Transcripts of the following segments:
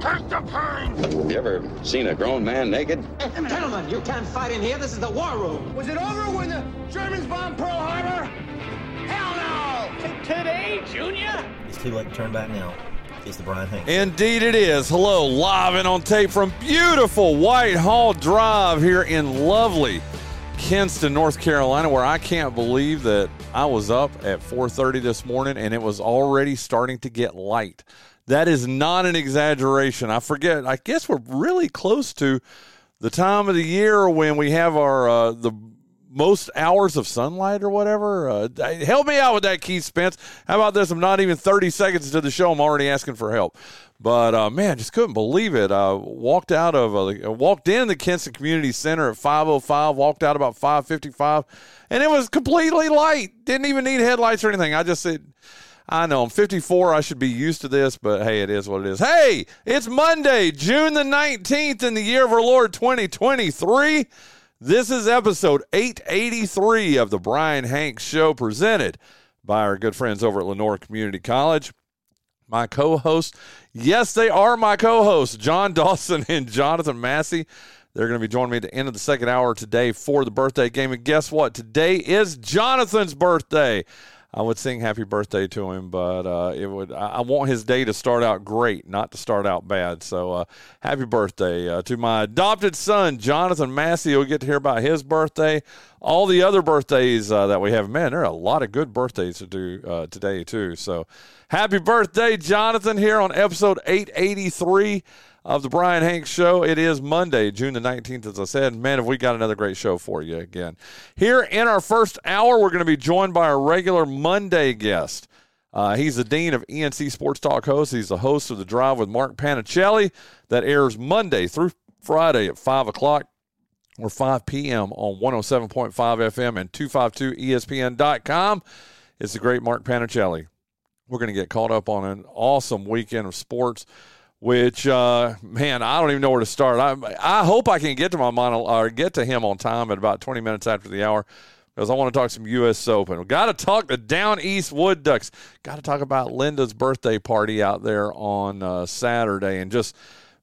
Take the pain! You ever seen a grown man naked? Gentlemen, you can't fight in here. This is the war room. Was it over when the Germans bombed Pearl Harbor? Hell no! Today, Junior? It's too late to turn back now. It's the Bryan Hanks. Indeed, it is. Hello, live and on tape from beautiful Whitehall Drive here in lovely Kinston, North Carolina, where I can't believe that I was up at 4:30 this morning and it was already starting to get light. That is not an exaggeration. I forget. I guess we're really close to the time of the year when we have our uh, the most hours of sunlight or whatever. Uh, help me out with that, Keith Spence. How about this? I'm not even 30 seconds into the show. I'm already asking for help. But uh, man, just couldn't believe it. I walked out of uh, walked in the Kinston Community Center at 5:05. Walked out about 5:55, and it was completely light. Didn't even need headlights or anything. I just said. I know I'm 54. I should be used to this, but hey, it is what it is. Hey, it's Monday, June the 19th in the year of our Lord 2023. This is episode 883 of the Bryan Hanks Show, presented by our good friends over at Lenoir Community College. My co hosts, yes, they are my co hosts, John Dawson and Jonathan Massey. They're going to be joining me at the end of the second hour today for the birthday game. And guess what? Today is Jonathan's birthday. I would sing happy birthday to him, but uh, it would. I want his day to start out great, not to start out bad. So, uh, happy birthday uh, to my adopted son, Jonathan Massey. You'll get to hear about his birthday, all the other birthdays uh, that we have. Man, there are a lot of good birthdays to do uh, today too. So, happy birthday, Jonathan! Here on episode eight eighty three of the Bryan Hanks Show. It is Monday, June the 19th, as I said. Man, have we got another great show for you again. Here in our first hour, we're going to be joined by our regular Monday guest. Uh, he's the dean of ENC Sports Talk hosts. He's the host of The Drive with Mark Panichelli that airs Monday through Friday at 5 o'clock or 5 p.m. on 107.5 FM and 252ESPN.com. It's the great Mark Panichelli. We're going to get caught up on an awesome weekend of sports which uh, man, I don't even know where to start. I I hope I can get to my monologue or get to him on time at about 20 minutes after the hour because I want to talk some U.S. Open. Got to talk the Down East Wood Ducks. Got to talk about Linda's birthday party out there on uh, Saturday and just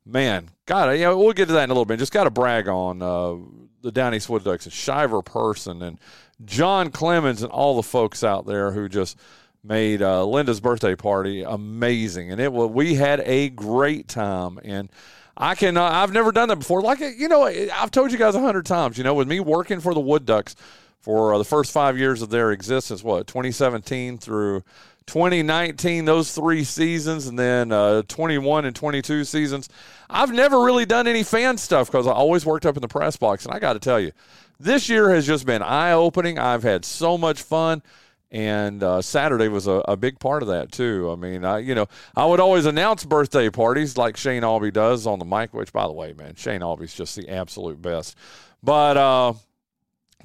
man, to, you we'll get to that in a little bit. Just got to brag on uh, the Down East Wood Ducks and Shiver Person and John Clemens and all the folks out there who just – made uh, Linda's birthday party amazing, and it was we had a great time. And I can I've never done that before. Like you know, I've told you guys a hundred times. You know, with me working for the Wood Ducks for uh, the first five years of their existence, what 2017 through 2019, those three seasons, and then uh, 21 and 22 seasons. I've never really done any fan stuff because I always worked up in the press box, and I got to tell you, this year has just been eye opening. I've had so much fun and uh, Saturday was a, a, big part of that too. I mean, I you know I would always announce birthday parties like Shane Albee does on the mic. Which, by the way, man, Shane Albee's just the absolute best. But uh,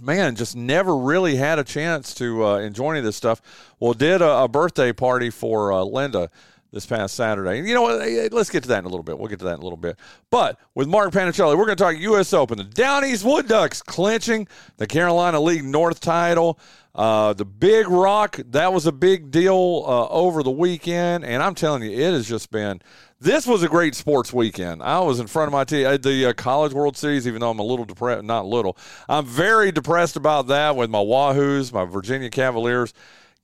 man, just never really had a chance to uh, enjoy any of this stuff. Well, did a, a birthday party for uh, Linda this past Saturday. And You know what? Let's get to that in a little bit. We'll get to that in a little bit. But with Mark Panichelli, we're going to talk U.S. Open. The Down East Wood Ducks clinching the Carolina League North title. Uh, the Big Rock, that was a big deal uh, over the weekend. And I'm telling you, it has just been. This was a great sports weekend. I was in front of my TV at the uh, College World Series, even though I'm a little depressed, not little. I'm very depressed about that with my Wahoos, my Virginia Cavaliers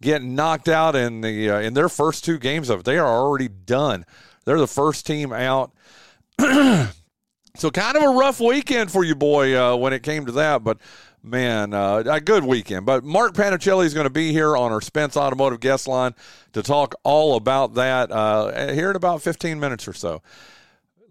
getting knocked out in the uh, in their first two games of it. They are already done. They're the first team out. so kind of a rough weekend for you, boy, uh, when it came to that. But man, uh, a good weekend. But Mark Panichelli is going to be here on our Spence Automotive guest line to talk all about that uh, here in about 15 minutes or so.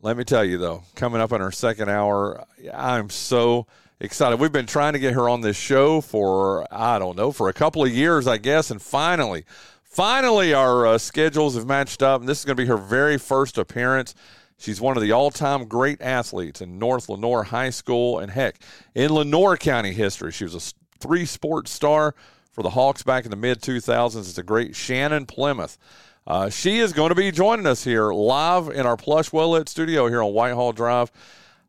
Let me tell you, though, coming up in our second hour, I'm so excited. We've been trying to get her on this show for, I don't know, for a couple of years, I guess. And finally, finally, our uh, schedules have matched up. And this is going to be her very first appearance She's one of the all time great athletes in North Lenoir High School and heck, in Lenoir County history. She was a three sport star for the Hawks back in the mid 2000s. It's a great Shannon Plymouth. Uh, she is going to be joining us here live in our plush, well lit studio here on Whitehall Drive.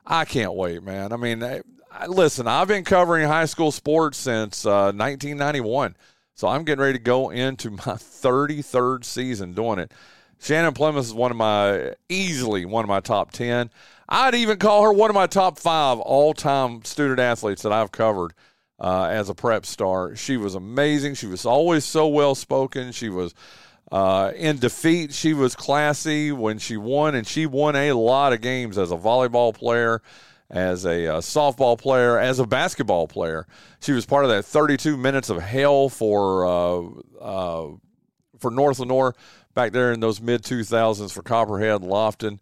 I can't wait, man. I mean, I, listen, I've been covering high school sports since uh, 1991, so I'm getting ready to go into my 33rd season doing it. Shannon Plymouth is one of my, easily one of my top 10. I'd even call her one of my top five all time student athletes that I've covered uh, as a prep star. She was amazing. She was always so well spoken. She was uh, in defeat, she was classy when she won, and she won a lot of games as a volleyball player, as a uh, softball player, as a basketball player. She was part of that 32 minutes of hell for uh, uh for North Lenoir back there in those mid 2000s for Copperhead, Lofton,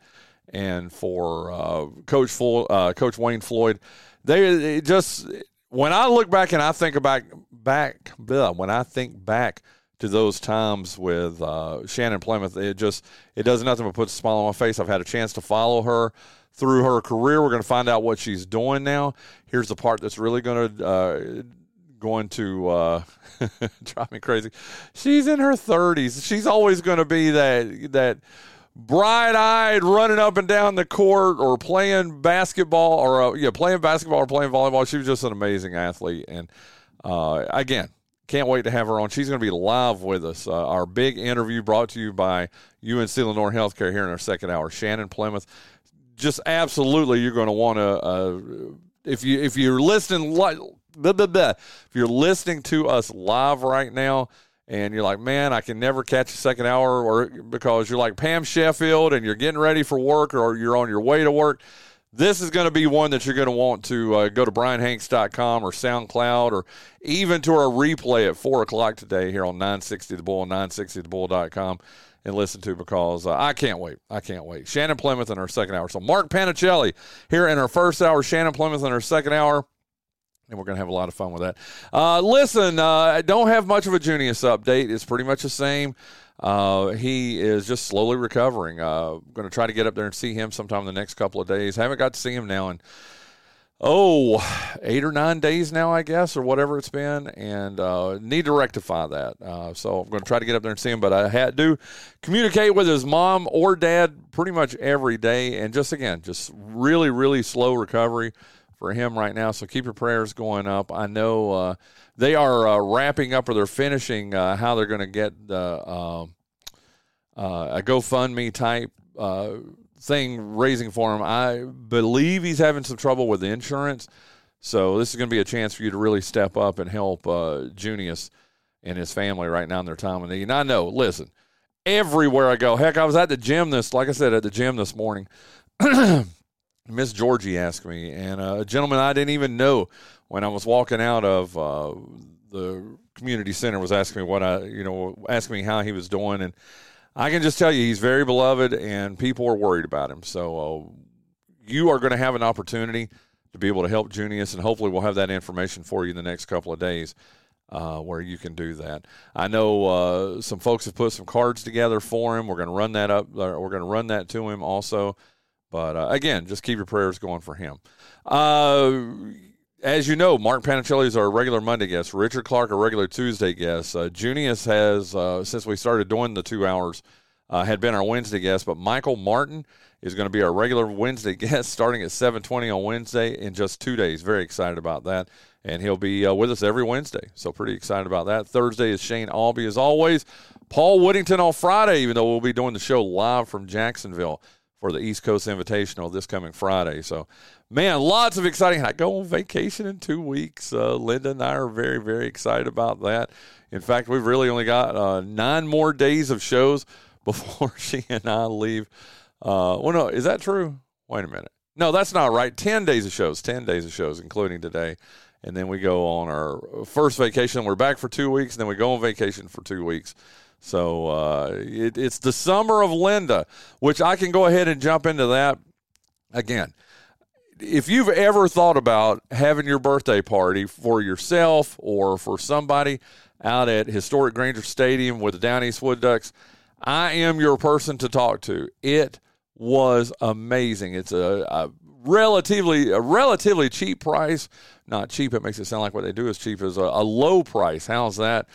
and for uh, Coach uh, Coach Wayne Floyd. They just when I look back and I think about back when I think back to those times with uh, Shannon Plymouth. It just it does nothing but put a smile on my face. I've had a chance to follow her through her career. We're going to find out what she's doing now. Here's the part that's really going to uh, going to uh, drive me crazy. She's in her 30s. She's always going to be that that bright-eyed running up and down the court or playing basketball or uh, yeah playing basketball or playing volleyball she was just an amazing athlete and uh, again can't wait to have her on. She's going to be live with us. Uh, our big interview brought to you by UNC Lenoir Healthcare here in our second hour. Shannon Plymouth. Just absolutely, you're going to want to. Uh, if you if you're listening, blah, if you're listening to us live right now, and you're like, man, I can never catch a second hour, or because you're like Pam Sheffield and you're getting ready for work, or you're on your way to work this is going to be one that you're going to want to uh, go to bryanhanks.com or SoundCloud or even to our replay at 4 o'clock today here on 960 The Bull, 960thebull.com and listen to because uh, I can't wait. I can't wait. Shannon Plymouth in our second hour. So Mark Panichelli here in our first hour, Shannon Plymouth in our second hour. And we're going to have a lot of fun with that. Uh, listen, uh, I don't have much of a Junius update. It's pretty much the same. Uh, he is just slowly recovering. Uh, going to try to get up there and see him sometime in the next couple of days. Haven't got to see him now in oh eight or nine days now, I guess, or whatever it's been, and uh, need to rectify that. Uh, so I'm going to try to get up there and see him. But I had to communicate with his mom or dad pretty much every day, and just again, just really, really slow recovery for him right now. So keep your prayers going up. I know uh, they are uh, wrapping up or they're finishing uh, how they're going to get the um, uh, a GoFundMe type thing raising for him. I believe he's having some trouble with insurance. So this is going to be a chance for you to really step up and help uh, Junius and his family right now in their time of need. And I know, listen, everywhere I go, heck, I was at the gym this, like I said, at the gym this morning. Miss Georgie asked me, and a gentleman I didn't even know when I was walking out of uh, the community center was asking me what I, you know, asking me how he was doing, and I can just tell you he's very beloved, and people are worried about him. So uh, you are going to have an opportunity to be able to help Junius, and hopefully we'll have that information for you in the next couple of days. Uh, where you can do that. I know uh, some folks have put some cards together for him. We're going to run that up. Uh, we're going to run that to him also. But uh, again, just keep your prayers going for him. As you know, Mark Panichelli is our regular Monday guest. Richard Clark, a regular Tuesday guest. Uh, Junius has, uh, since we started doing the two hours, uh, had been our Wednesday guest. But Michael Martin is going to be our regular Wednesday guest, starting at 7:20 on Wednesday in just two days. Very excited about that, and he'll be uh, with us every Wednesday. So pretty excited about that. Thursday is Shane Albee as always. Paul Whittington on Friday, even though we'll be doing the show live from Jacksonville for the East Coast Invitational this coming Friday. So, man, lots of exciting. I go on vacation in two weeks. Uh, Linda and I are very, very excited about that. In fact, we've really only got uh, nine more days of shows before she and I leave. Uh, well, no, is that true? Wait a minute. No, that's not right. 10 days of shows, 10 days of shows, including today. And then we go on our first vacation. We're back for two weeks, and then we go on vacation for two weeks. So uh, it, it's the summer of Linda, which I can go ahead and jump into that again. If you've ever thought about having your birthday party for yourself or for somebody out at historic Grainger Stadium with the Down East Wood Ducks, I am your person to talk to. It was amazing. It's a, a relatively a relatively cheap price. Not cheap. It makes it sound like what they do is cheap. Is a, a low price. How's that?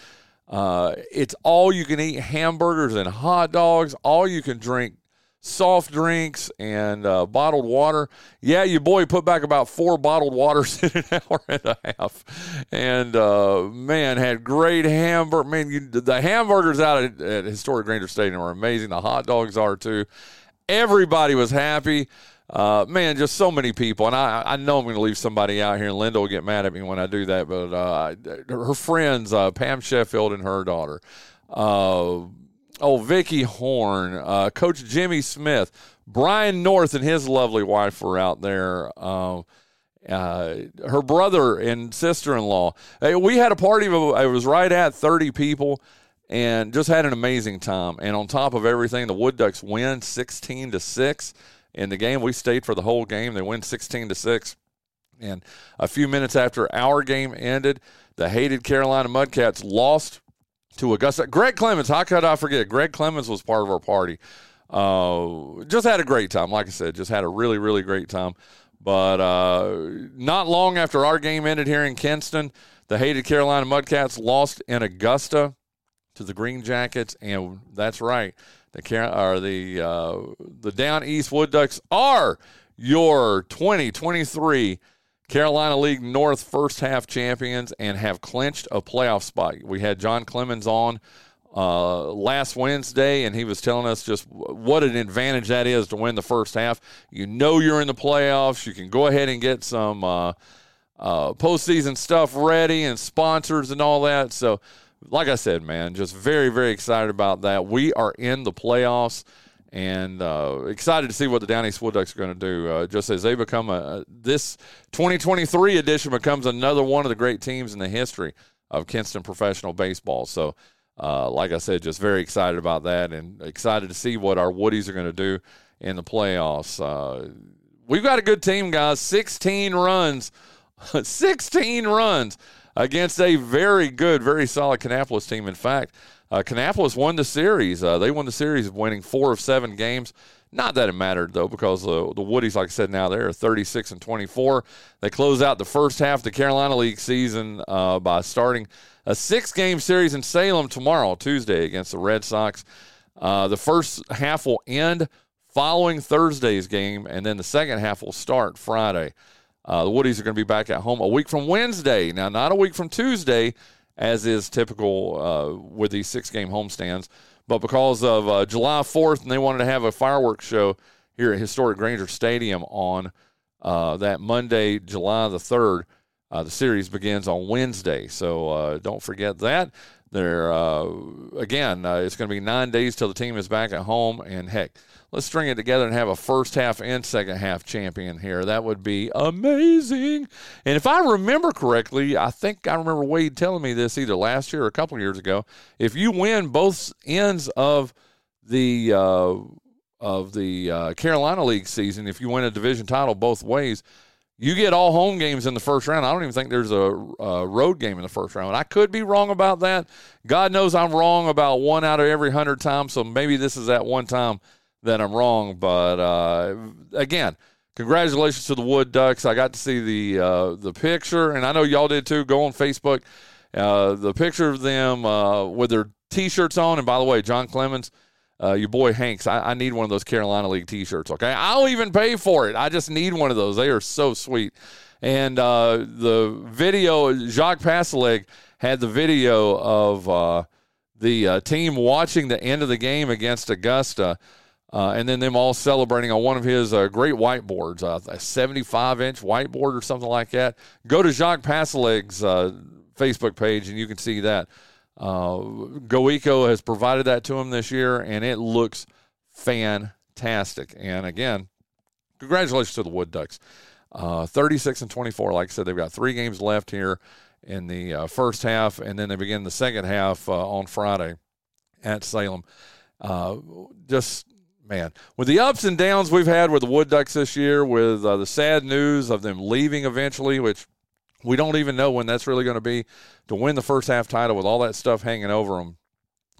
Uh, it's all you can eat hamburgers and hot dogs. All you can drink soft drinks and uh, bottled water. Yeah, your boy put back about four bottled waters in an hour and a half, and uh, man had great hamburger. Man, you, the hamburgers out at, at Historic Grainger Stadium are amazing. The hot dogs are too. Everybody was happy. Uh, man, just so many people, and I, I know I'm going to leave somebody out here, and Linda will get mad at me when I do that. But uh, her friends, uh, Pam Sheffield and her daughter, uh, oh Vicky Horn, uh, Coach Jimmy Smith, Brian North, and his lovely wife were out there. Uh, her brother and sister-in-law. we had a party. It was right at 30 people and just had an amazing time. And on top of everything, the Wood Ducks win 16 to 6 in the game. We stayed for the whole game. They win 16 to 6. And a few minutes after our game ended, the hated Carolina Mudcats lost to Augusta. Greg Clemens, how could I forget? Greg Clemens was part of our party. Uh, just had a great time. Like I said, just had a really, really great time. But uh, not long after our game ended here in Kinston, the hated Carolina Mudcats lost in Augusta to the Green Jackets, and that's right. The or the uh, the Down East Wood Ducks are your 2023 Carolina League North first half champions and have clinched a playoff spot. We had John Clemens on uh, last Wednesday, and he was telling us just what an advantage that is to win the first half. You know you're in the playoffs. You can go ahead and get some uh, uh, postseason stuff ready and sponsors and all that. So like I said, man, just very, very excited about that. We are in the playoffs and uh, excited to see what the Down East Wood Ducks are going to do. Uh, just as they become a this 2023 edition becomes another one of the great teams in the history of Kinston professional baseball. So, uh, like I said, just very excited about that and excited to see what our Woodies are going to do in the playoffs. Uh, we've got a good team, guys. 16 runs, 16 runs against a very good, very solid Kannapolis team. In fact, uh, Kannapolis won the series. Uh, they won the series winning four of seven games. Not that it mattered though, because uh, the Woodies, like I said, now they're 36 and 24. They close out the first half of the Carolina League season uh, by starting a six-game series in Salem tomorrow, Tuesday, against the Red Sox. Uh, the first half will end following Thursday's game, and then the second half will start Friday. Uh, the Woodies are going to be back at home a week from Wednesday. Now, not a week from Tuesday, as is typical uh, with these six game homestands, but because of uh, July 4th, and they wanted to have a fireworks show here at Historic Grainger Stadium on uh, that Monday, July the 3rd. Uh, the series begins on Wednesday, so uh, don't forget that. There again, it's going to be nine days till the team is back at home, and heck, let's string it together and have a first half and second half champion here. That would be amazing. And if I remember correctly, I think I remember Wade telling me this either last year or a couple years ago. If you win both ends of the uh, of the uh, Carolina League season, if you win a division title both ways, you get all home games in the first round. I don't even think there's a, a, road game in the first round. I could be wrong about that. God knows I'm wrong about one out of every hundred times. So maybe this is that one time that I'm wrong. But uh, again, congratulations to the Wood Ducks. I got to see the uh, the picture, and I know y'all did too. Go on Facebook. Uh, the picture of them uh, with their T-shirts on, and by the way, John Clemens, uh, your boy Hanks, I, I, need one of those Carolina League T-shirts. Okay, I'll even pay for it. I just need one of those. They are so sweet. And uh, the video, Jacques Passaleg had the video of the team watching the end of the game against Augusta. Uh, and then them all celebrating on one of his uh, great whiteboards, uh, a 75 inch whiteboard or something like that. Go to Jacques Passaleg's uh, Facebook page and you can see that. Uh, GoEco has provided that to him this year, and it looks fantastic. And again, congratulations to the Wood Ducks. Uh, 36 and 24. Like I said, they've got three games left here in the first half, and then they begin the second half on Friday at Salem. just man, with the ups and downs we've had with the Wood Ducks this year, with uh, the sad news of them leaving eventually, which we don't even know when that's really going to be, to win the first half title with all that stuff hanging over them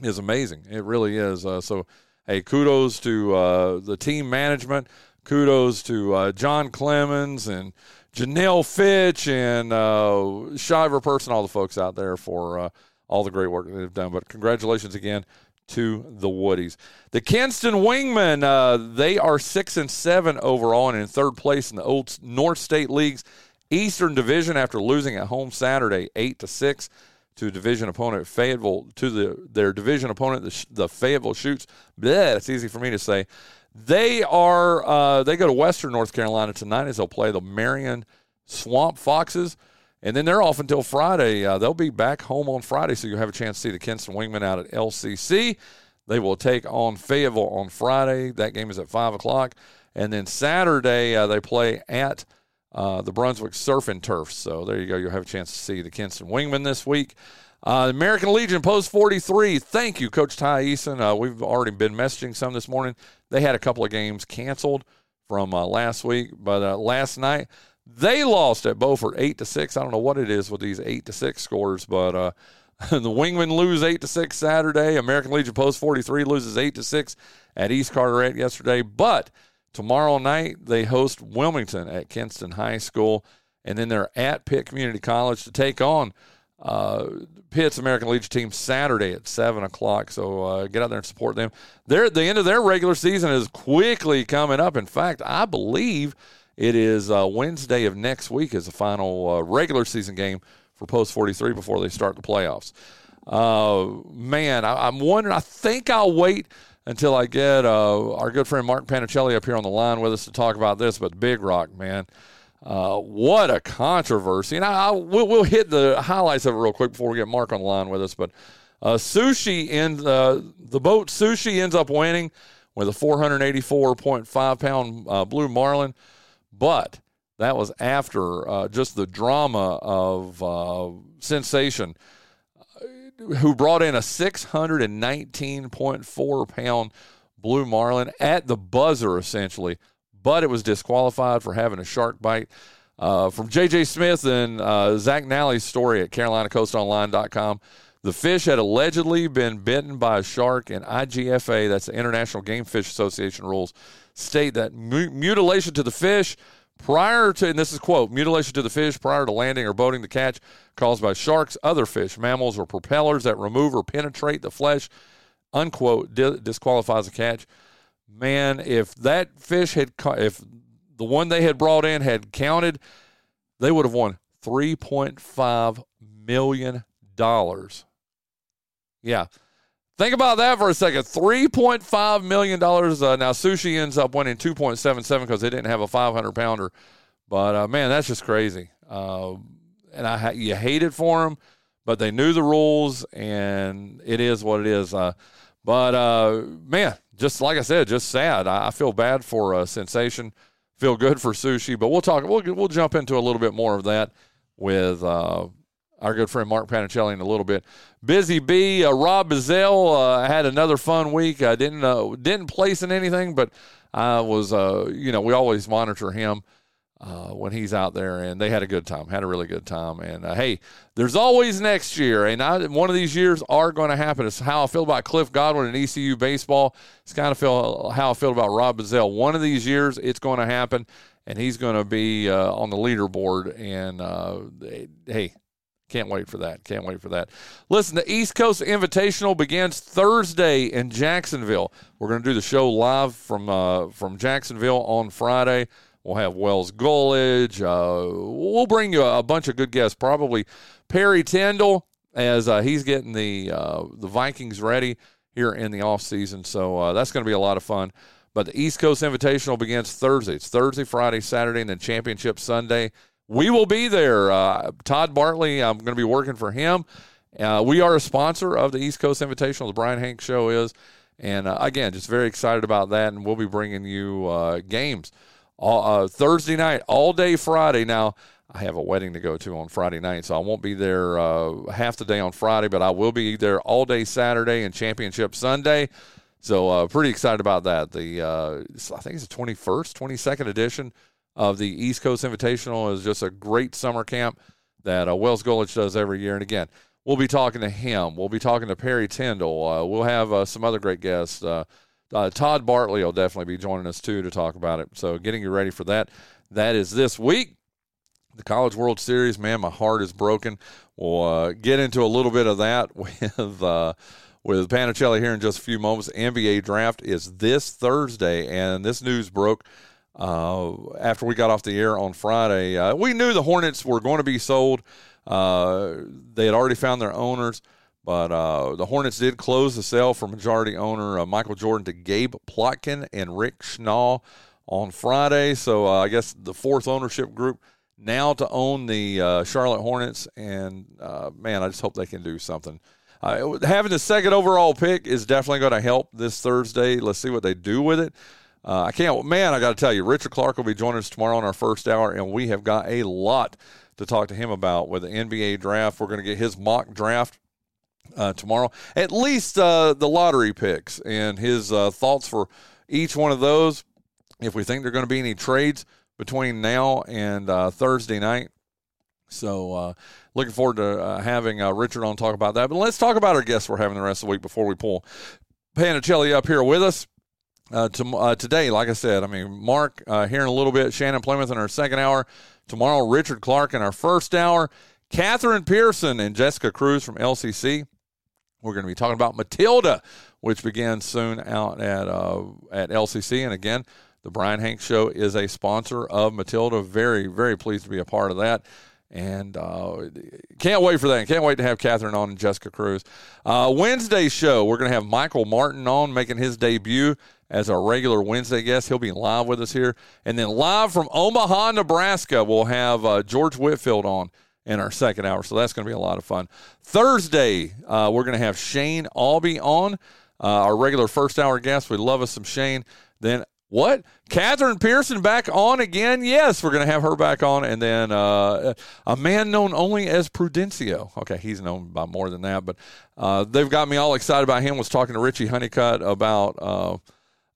is amazing. It really is. Uh, so, hey, kudos to uh, the team management. Kudos to uh, John Clemens and Janelle Fitch and uh, Shiver Person, all the folks out there for uh, all the great work that they've done. But congratulations again to the Woodies. The Kinston Wingmen, uh, they are six and seven overall and in third place in the old North State League's Eastern Division after losing at home Saturday, eight to six to division opponent Fayetteville to the their division opponent the, the Fayetteville Shoots. Bleh, it's easy for me to say. They are uh, they go to Western North Carolina tonight as they'll play the Marion Swamp Foxes, and then they're off until Friday. Uh, they'll be back home on Friday, so you'll have a chance to see the Kinston Wingmen out at LCC. They will take on Fayetteville on Friday. That game is at five o'clock, and then Saturday uh, they play at uh, the Brunswick Surf and Turf. So there you go. You'll have a chance to see the Kinston Wingmen this week. Uh, American Legion Post 43. Thank you, Coach Ty Eason. Uh, we've already been messaging some this morning. They had a couple of games canceled from uh, last week, but uh, last night they lost at Beaufort eight to six. I don't know what it is with these eight to six scores, but uh, the Wingmen lose eight to six Saturday. American Legion Post 43 loses eight to six at East Carteret yesterday, but tomorrow night they host Wilmington at Kinston High School, and then they're at Pitt Community College to take on uh, Pitt's American Legion team Saturday at seven o'clock. So uh, get out there and support them. They're, the end of their regular season is quickly coming up. In fact, I believe it is uh, Wednesday of next week is the final uh, regular season game for Post 43 before they start the playoffs. Uh, man, I, am wondering. I think I'll wait until I get uh, our good friend Mark Panichelli up here on the line with us to talk about this. But Big Rock, man. Uh, what a controversy! And I, I we'll, we'll, hit the highlights of it real quick before we get Mark on the line with us. But uh, sushi in uh, the boat sushi ends up winning with a 484.5 pound uh, blue marlin, but that was after uh, just the drama of sensation, who brought in a 619.4 pound blue marlin at the buzzer essentially but it was disqualified for having a shark bite. Uh, from J.J. Smith and uh, Zach Nally's story at CarolinaCoastOnline.com, the fish had allegedly been bitten by a shark, and IGFA, that's the International Game Fish Association rules, state that mu- mutilation to the fish prior to, and this is quote, mutilation to the fish prior to landing or boating the catch caused by sharks, other fish, mammals, or propellers that remove or penetrate the flesh, unquote, di- disqualifies a catch man, if that fish had, if the one they had brought in had counted, they would have won $3.5 million. Yeah. Think about that for a second. $3.5 million. Uh, now, sushi ends up winning 2.77 because they didn't have a 500 pounder. But, uh, man, that's just crazy. Uh, and I you hate it for them, but they knew the rules, and it is what it is. Uh, but, uh, man, just like I said, just sad. I, I feel bad for a Sensation. Feel good for Sushi, but we'll talk. We'll we'll jump into a little bit more of that with uh, our good friend Mark Panichelli in a little bit. Busy B, uh, Rob Bazell uh, had another fun week. I didn't uh, didn't place in anything, but I was uh, you know we always monitor him uh, when he's out there, and they had a good time, had a really good time. And uh, hey, there's always next year, and I, one of these years are going to happen. It's how I feel about Cliff Godwin and ECU baseball. It's kind of feel how I feel about Rob Bazell. One of these years, it's going to happen, and he's going to be on the leaderboard. And hey, can't wait for that. Can't wait for that. Listen, the East Coast Invitational begins Thursday in Jacksonville. We're going to do the show live from uh, from Jacksonville on Friday. We'll have Wells Golich. Uh, we'll bring you a, bunch of good guests. Probably Perry Tyndall as uh, he's getting the uh, the Vikings ready here in the off season. So uh, that's going to be a lot of fun. But the East Coast Invitational begins Thursday. It's Thursday, Friday, Saturday, and then Championship Sunday. We will be there. Uh, Todd Bartley, I'm going to be working for him. Uh, we are a sponsor of the East Coast Invitational. The Bryan Hank Show is. And again, just very excited about that. And we'll be bringing you games all, uh, Thursday night, all day Friday. Now, I have a wedding to go to on Friday night, so I won't be there uh, half the day on Friday, but I will be there all day Saturday and Championship Sunday. So, uh, pretty excited about that. The uh, I think it's the 21st, 22nd edition of the East Coast Invitational is just a great summer camp that uh, Wells Golich does every year. And again, we'll be talking to him. We'll be talking to Perry Tyndall. Uh, we'll have uh, some other great guests. uh, Todd Bartley will definitely be joining us too to talk about it. So getting you ready for that. That is this week. The College World Series, man, my heart is broken. We'll uh, get into a little bit of that with uh, with Panichelli here in just a few moments. NBA draft is this Thursday, and this news broke uh, after we got off the air on Friday. Uh, we knew the Hornets were going to be sold. Uh, they had already found their owners. But uh, the Hornets did close the sale for majority owner uh, Michael Jordan to Gabe Plotkin and Rick Schnall on Friday. So uh, I guess the fourth ownership group now to own the Charlotte Hornets. And uh, man, I just hope they can do something. Having the second overall pick is definitely going to help this Thursday. Let's see what they do with it. I can't, man, I got to tell you, Richard Clark will be joining us tomorrow in our first hour, and we have got a lot to talk to him about with the NBA draft. We're going to get his mock draft uh, tomorrow. At least uh, the lottery picks and his uh, thoughts for each one of those. If we think there are going to be any trades between now and uh, Thursday night. So, uh, looking forward to uh, having Richard on talk about that. But let's talk about our guests we're having the rest of the week before we pull Panichelli up here with us. To, today, like I said, I mean, Mark here in a little bit, Shannon Plymouth in our second hour. Tomorrow, Richard Clark in our first hour. Catherine Pearson and Jessica Cruz from LCC we're going to be talking about Matilda, which begins soon out at uh, at LCC. And again, the Bryan Hanks Show is a sponsor of Matilda. Very, very pleased to be a part of that. And uh, can't wait for that. Can't wait to have Catherine on and Jessica Cruz. Uh, Wednesday show, we're going to have Michael Martin on making his debut as our regular Wednesday guest. He'll be live with us here. And then live from Omaha, Nebraska, we'll have uh, George Whitfield on in our second hour. So that's going to be a lot of fun. Thursday, uh, we're going to have Shane Albee on, uh, our regular first hour guest. We love us some Shane. Then what? Catherine Pearson back on again? Yes, we're going to have her back on. And then uh, a man known only as Prudencio. Okay, he's known by more than that, but uh, they've got me all excited about him. Was talking to Richie Honeycutt about uh,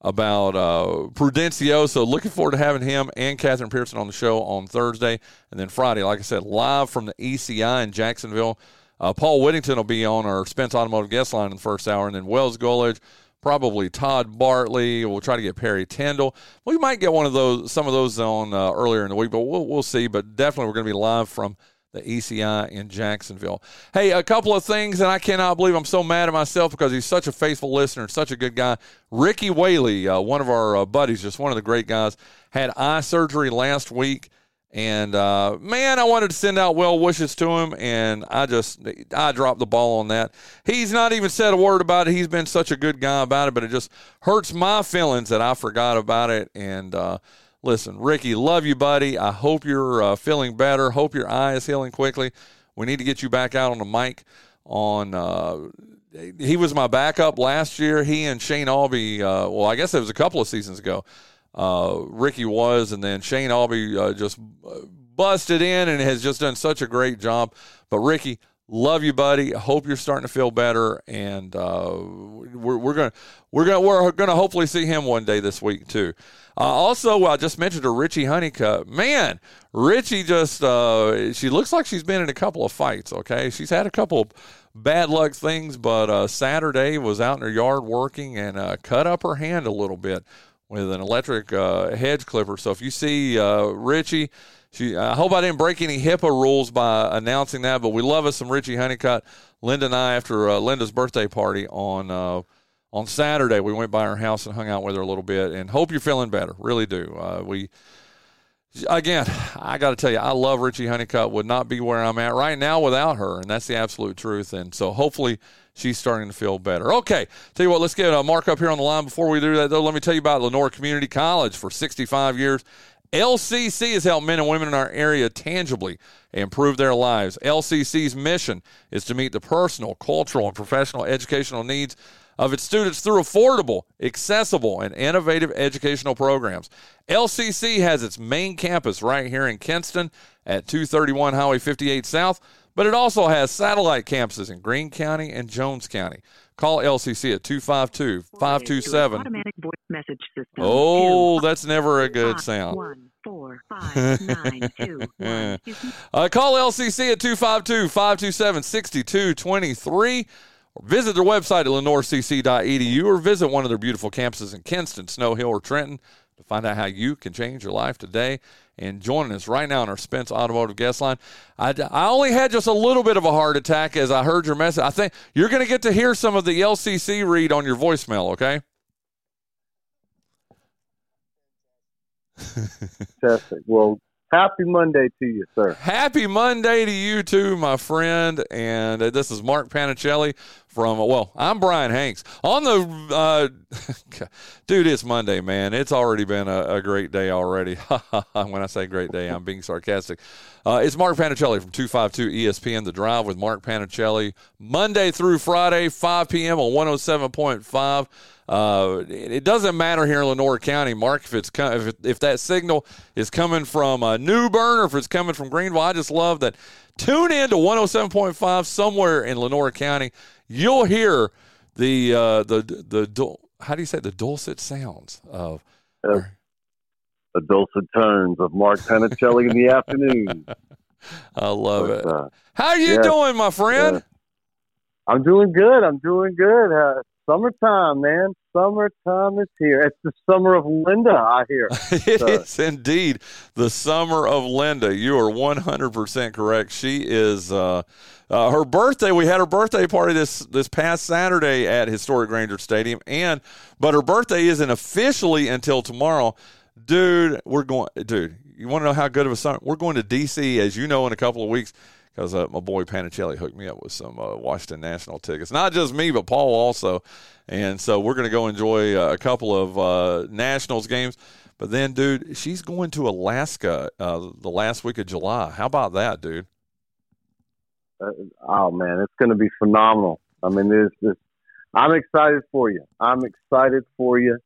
about uh, Prudencio. So looking forward to having him and Catherine Pearson on the show on Thursday. And then Friday, like I said, live from the ECI in Jacksonville. Uh, Paul Whittington will be on our Spence Automotive guest line in the first hour. And then Wells Gullidge, probably Todd Bartley. We'll try to get Perry Tyndall. We might get one of those, some of those on uh, earlier in the week, but we'll, we'll see. But definitely we're going to be live from – the ECI in Jacksonville. Hey, a couple of things, and I cannot believe I'm so mad at myself because he's such a faithful listener such a good guy. Ricky Whaley, uh, one of our uh, buddies, just one of the great guys, had eye surgery last week. And uh, man, I wanted to send out well wishes to him, and I just I dropped the ball on that. He's not even said a word about it. He's been such a good guy about it, but it just hurts my feelings that I forgot about it. And uh, Listen, Ricky, love you, buddy. I hope you're uh, feeling better. Hope your eye is healing quickly. We need to get you back out on the mic. On uh, he was my backup last year. He and Shane Albee. Uh, well, I guess it was a couple of seasons ago. Uh, Ricky was, and then Shane Albee uh, just busted in and has just done such a great job. But Ricky, love you, buddy. Hope you're starting to feel better, and uh, we're, we're gonna we're gonna we're gonna hopefully see him one day this week too. Uh, also, I just mentioned to Richie Honeycutt. Man, Richie just, uh, she looks like she's been in a couple of fights, okay? She's had a couple of bad luck things, but uh, Saturday was out in her yard working and uh, cut up her hand a little bit with an electric uh, hedge clipper. So if you see uh, Richie, she, I hope I didn't break any HIPAA rules by announcing that, but we love us some Richie Honeycutt. Linda and I, after Linda's birthday party on on Saturday, we went by her house and hung out with her a little bit. And hope you're feeling better. Really do. Uh, we again, I got to tell you, I love Richie Honeycutt. Would not be where I'm at right now without her, and that's the absolute truth. And so hopefully she's starting to feel better. Okay, tell you what, let's get a mark up here on the line. Before we do that, though, let me tell you about Lenoir Community College for 65 years. LCC has helped men and women in our area tangibly improve their lives. LCC's mission is to meet the personal, cultural, and professional educational needs of its students through affordable, accessible, and innovative educational programs. LCC has its main campus right here in Kinston at 231 Highway 58 South, but it also has satellite campuses in Greene County and Jones County. Call LCC at 252 527. Automatic voice message system. Oh, that's never a good sound. One, four, five, nine, two, one. Uh, call LCC at 252 527 6223 or visit their website at lenoircc.edu or visit one of their beautiful campuses in Kinston, Snow Hill, or Trenton to find out how you can change your life today. And joining us right now on our Spence Automotive guest line, I, I only had just a little bit of a heart attack as I heard your message. I think you're going to get to hear some of the LCC read on your voicemail, okay? Fantastic. Well, happy Monday to you, sir. Happy Monday to you too, my friend. And uh, this is Mark Panichelli from, well, I'm Bryan Hanks. On the, uh, dude, it's Monday, man. It's already been a, a great day already. when I say great day, I'm being sarcastic. Uh, it's Mark Panichelli from 252 ESPN, The Drive with Mark Panichelli, Monday through Friday, 5 p.m. on 107.5. Uh, it doesn't matter here in Lenoir County, Mark, if it's if, if that signal is coming from uh, New Bern or if it's coming from Greenville. I just love that. Tune in to 107.5 somewhere in Lenoir County. You'll hear the uh, the the how do you say the dulcet sounds of uh, the dulcet tones of Mark Panichelli in the afternoon. I love but, it. Uh, how are you yes, doing, my friend? I'm doing good. I'm doing good. Summertime, man. Summertime is here. It's the summer of Linda, I hear. It so. is indeed the summer of Linda. You are 100% correct. She is uh, uh, her birthday. We had her birthday party this this past Saturday at Historic Grainger Stadium, and but her birthday isn't officially until tomorrow. Dude, we're going. Dude, you want to know how good of a summer? We're going to DC, as you know, in a couple of weeks because uh, my boy Panichelli hooked me up with some uh, Washington National tickets. Not just me, but Paul also. And so we're going to go enjoy uh, a couple of uh, Nationals games. But then, dude, she's going to Alaska uh, the last week of July. How about that, dude? Uh, oh man, it's going to be phenomenal. I mean, there's, there's, I'm excited for you. I'm excited for you.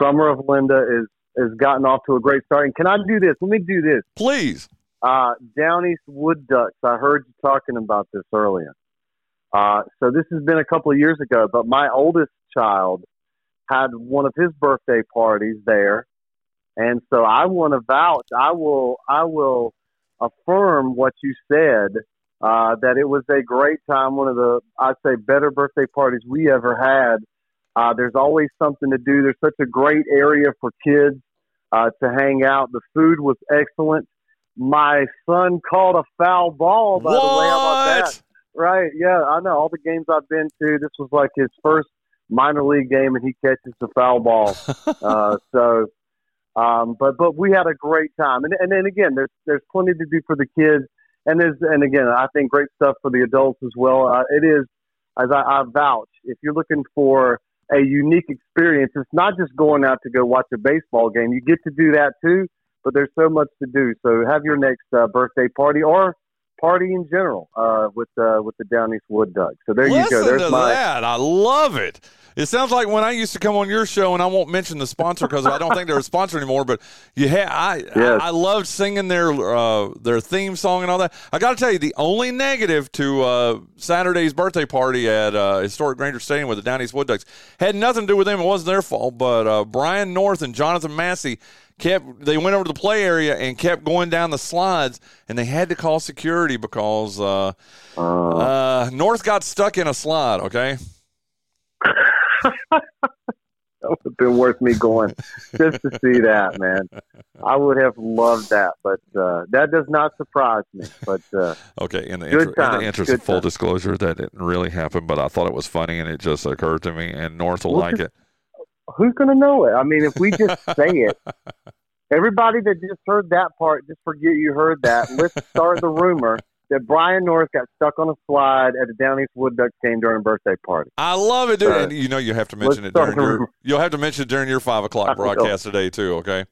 Summer of Linda is has gotten off to a great start. And can I do this? Let me do this, please. Uh, Down East Wood Ducks. I heard you talking about this earlier. Uh, so this has been a couple of years ago, but my oldest child had one of his birthday parties there, and so I want to vouch. I will. I will affirm what you said. Uh, that it was a great time. One of the I'd say better birthday parties we ever had. Uh, there's always something to do. There's such a great area for kids uh, to hang out. The food was excellent my son caught a foul ball. By what? the way, how about that? Right? Yeah, I know. All the games I've been to, this was like his first minor league game, and he catches a foul ball. uh, so, um, but but we had a great time, and and then again, there's there's plenty to do for the kids, and there's and again, I think great stuff for the adults as well. Uh, it is, as I, I vouch, if you're looking for a unique experience, it's not just going out to go watch a baseball game. You get to do that too but there's so much to do. So have your next uh, birthday party or party in general uh, with uh, with the Down East Wood Duck. So there Listen you go. There's to my. That. I love it. It sounds like when I used to come on your show, and I won't mention the sponsor because I don't think they're a sponsor anymore. But you had I yes. I, I loved singing their uh, their theme song and all that. I got to tell you, the only negative to uh, Saturday's birthday party at uh, historic Grainger Stadium with the Down East Wood Ducks had nothing to do with them. It wasn't their fault. But uh, Brian North and Jonathan Massey kept they went over to the play area and kept going down the slides and they had to call security because uh, uh, uh, north got stuck in a slide okay? That would have been worth me going just to see that man. I would have loved that but uh, that does not surprise me but uh, okay in the, inter- in the interest good of full time. disclosure that didn't really happen but i thought it was funny and it just occurred to me and north will like it who's going to know it? I mean, if we just say it, everybody that just heard that part, just forget you heard that. Let's start the rumor that Brian North got stuck on a slide at a Down East Wood Ducks game during a birthday party. I love it, dude. and you know you have to mention it during your. You'll have to mention it during your five o'clock broadcast today too. Okay.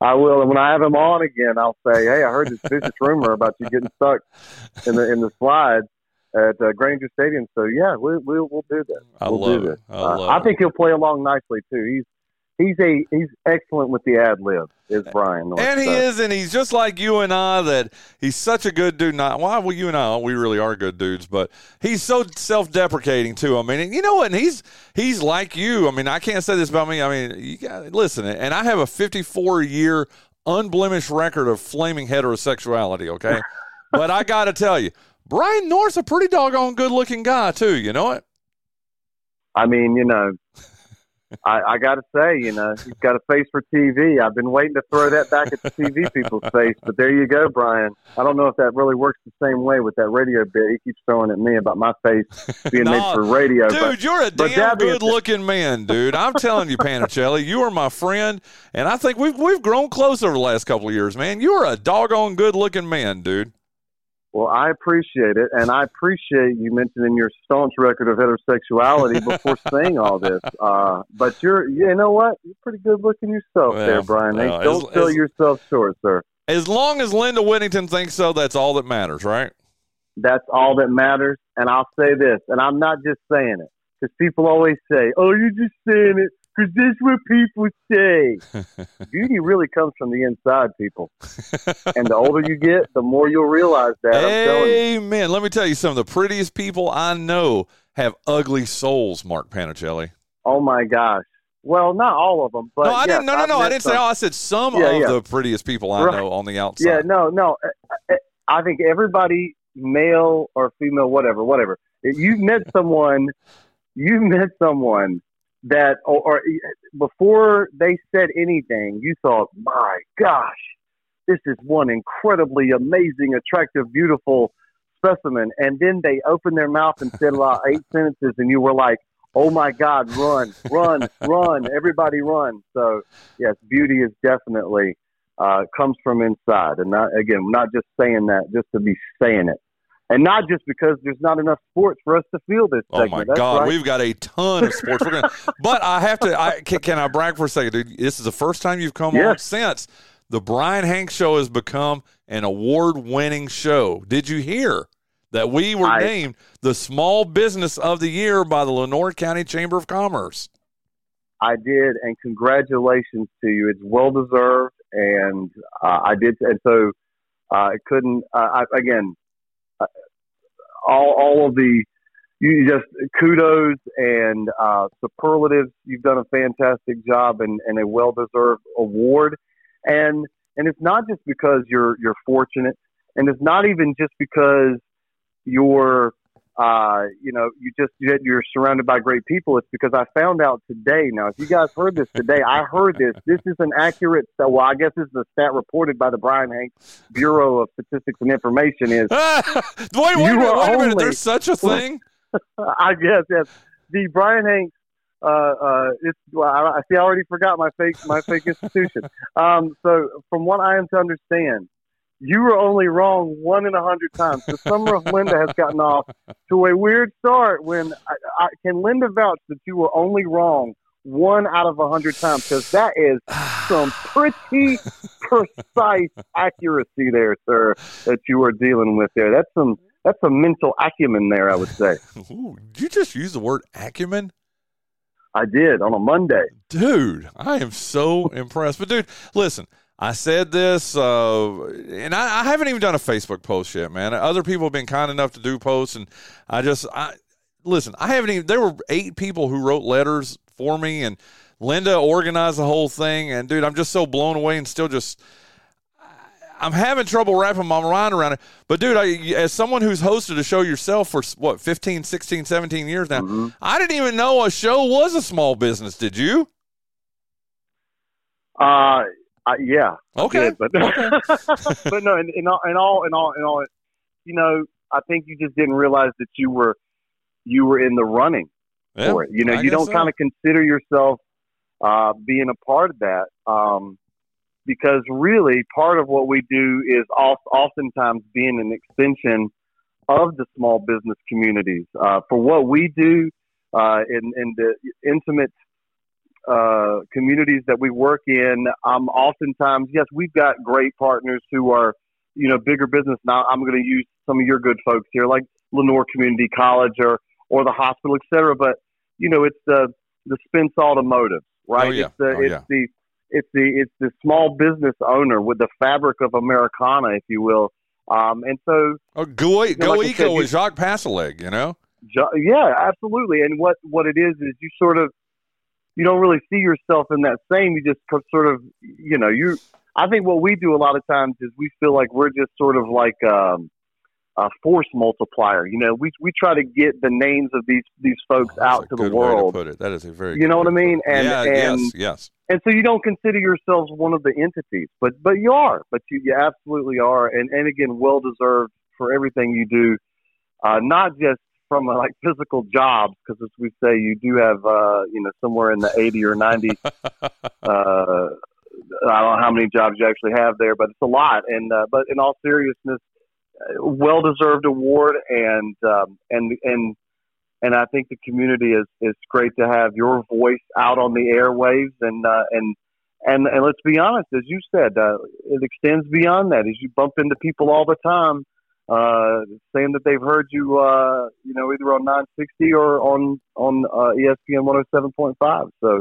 I will, and when I have him on again, I'll say, "Hey, I heard this vicious rumor about you getting stuck in the in the slide." At uh, Grainger Stadium. So yeah, we, we'll we'll do that. I we'll love do it. I, uh, I think he'll play along nicely too. He's he's a he's excellent with the ad lib. Is Brian? North, and he so. is, and he's just like you and I. That he's such a good dude. Not why well, you and I, we really are good dudes, but he's so self-deprecating too. I mean, you know what? And he's he's like you. I mean, I can't say this about me. I mean, you got listen, and I have a 54 year unblemished record of flaming heterosexuality. Okay, but I got to tell you Brian North's a pretty doggone good looking guy too. You know it. I mean, you know, I, I got to say, you know, he's got a face for TV. I've been waiting to throw that back at the TV people's face, but there you go, Brian. I don't know if that really works the same way with that radio bit. He keeps throwing at me about my face being No, made for radio. Dude, but, you're a damn good looking man, dude. I'm telling you, Panichelli, you are my friend, and I think we've we've grown close over the last couple of years, man. You are a doggone good looking man, dude. Well, I appreciate it, and I appreciate you mentioning your staunch record of heterosexuality before saying all this. Uh, but you're, you know what? You're pretty good looking yourself Well, there, Bryan. Well, Don't as- sell as- yourself short, sir. As long as Linda Whittington thinks so, that's all that matters, right? That's all that matters. And I'll say this, and I'm not just saying it, because people always say, "Oh, you're just saying it because that's what people say." Beauty really comes from the inside, people. and the older you get, the more you'll realize that. You. Amen. Let me tell you, some of the prettiest people I know have ugly souls, Mark Panichelli. Oh my gosh. Well, not all of them, but no, I yes, didn't. No, no, no. I didn't say some. all. I said some Yeah, of yeah. the prettiest people I Right. know on the outside. Yeah, no, no. I- I think everybody, male or female, whatever, whatever. You met someone, you met someone that, or, or before they said anything, you thought, my gosh, this is one incredibly amazing, attractive, beautiful specimen. And then they opened their mouth and said about eight sentences, and you were like, oh my God, run, run, run, everybody run. So, yes, beauty is definitely uh, comes from inside. And not, again, not just saying that just to be saying it. And not just because there's not enough sports for us to feel this Oh my That's God, right. we've got a ton of sports. We're gonna, but I have to. I can, can I brag for a second, dude? This is the first time you've come on since the Bryan Hanks Show has become an award-winning show. Did you hear that we were I- named the Small Business of the Year by the Lenoir County Chamber of Commerce? I did, and congratulations to you. It's well deserved, and uh, I did, and so uh, I couldn't. Uh, I, again, all all of the you just kudos and uh, superlatives. You've done a fantastic job, and, and a well deserved award. And and it's not just because you're you're fortunate, and it's not even just because you're uh, you know, you just you- you're surrounded by great people. It's because I found out today. Now, if you guys heard this today, I heard this. This is an accurate. Well, I guess this is a stat reported by the Bryan Hanks Bureau of Statistics and Information. Is wait, wait, a You minute, wait a minute. only- There's such a thing. I guess yes. The Bryan Hanks. Uh, uh, it's, well, I, I see. I already forgot my fake my fake institution. Um, so, from what I am to understand, you were only wrong one in a hundred times. The summer of Linda has gotten off to a weird start. When I, I, can Linda vouch that you were only wrong one out of a hundred times? Because that is some pretty precise accuracy there, sir, that you are dealing with there. That's some that's some mental acumen there, I would say. Ooh, did you just use the word acumen? I did on a Monday. dude i am so impressed but dude listen i said this uh, and I, I haven't even done a facebook post yet man other people have been kind enough to do posts and i just i listen i haven't even there were eight people who wrote letters for me and linda organized the whole thing and dude i'm just so blown away and still just I'm having trouble wrapping my mind around it. But, dude, I, as someone who's hosted a show yourself for, what, 15, 16, 17 years now, Mm-hmm. I didn't even know a show was a small business. Did you? Uh, I, yeah. Okay. did, but but no, in, in all, in all, in all, in all, you know, I think you just didn't realize that you were you were in the running Yeah, for it. You know, I you don't so. kind of consider yourself uh, being a part of that um, because really part of what we do is oftentimes being an extension of the small business communities. Uh, for what we do uh, in, in the intimate uh, communities that we work in, um, oftentimes, yes, we've got great partners who are, you know, bigger business. Now, I'm going to use some of your good folks here, like Lenoir Community College or or the hospital, et cetera. But you know, it's the the Spence Automotive, right? Oh, yeah. It's the Oh, it's yeah. the it's the it's the small business owner with the fabric of Americana, if you will. Um, and so, Oh, go, know, go like Eco said, you- with Jacques Passaleg, you know? Jo- yeah, absolutely. And what what it is is you sort of you don't really see yourself in that same. You just sort of you know you. I think what we do a lot of times is we feel like we're just sort of like um, uh, force multiplier. You know, we we try to get the names of these these folks Oh, out a to the world. put it. That is a very. You know what I mean? And yeah, and yes, yes. and so you don't consider yourselves one of the entities, but but you are, but you, you absolutely are, and and again, well deserved for everything you do, uh, not just from uh, like physical jobs, because as we say, you do have uh, you know somewhere in the eighty or ninety. uh, I don't know how many jobs you actually have there, but it's a lot. And uh, but in all seriousness, well deserved award, and um, and and and I think the community is is great to have your voice out on the airwaves, and uh, and and and let's be honest, as you said, uh, it extends beyond that. As you bump into people all the time, uh, saying that they've heard you, uh, you know, either on 960 or on on uh, ESPN 107.5. So.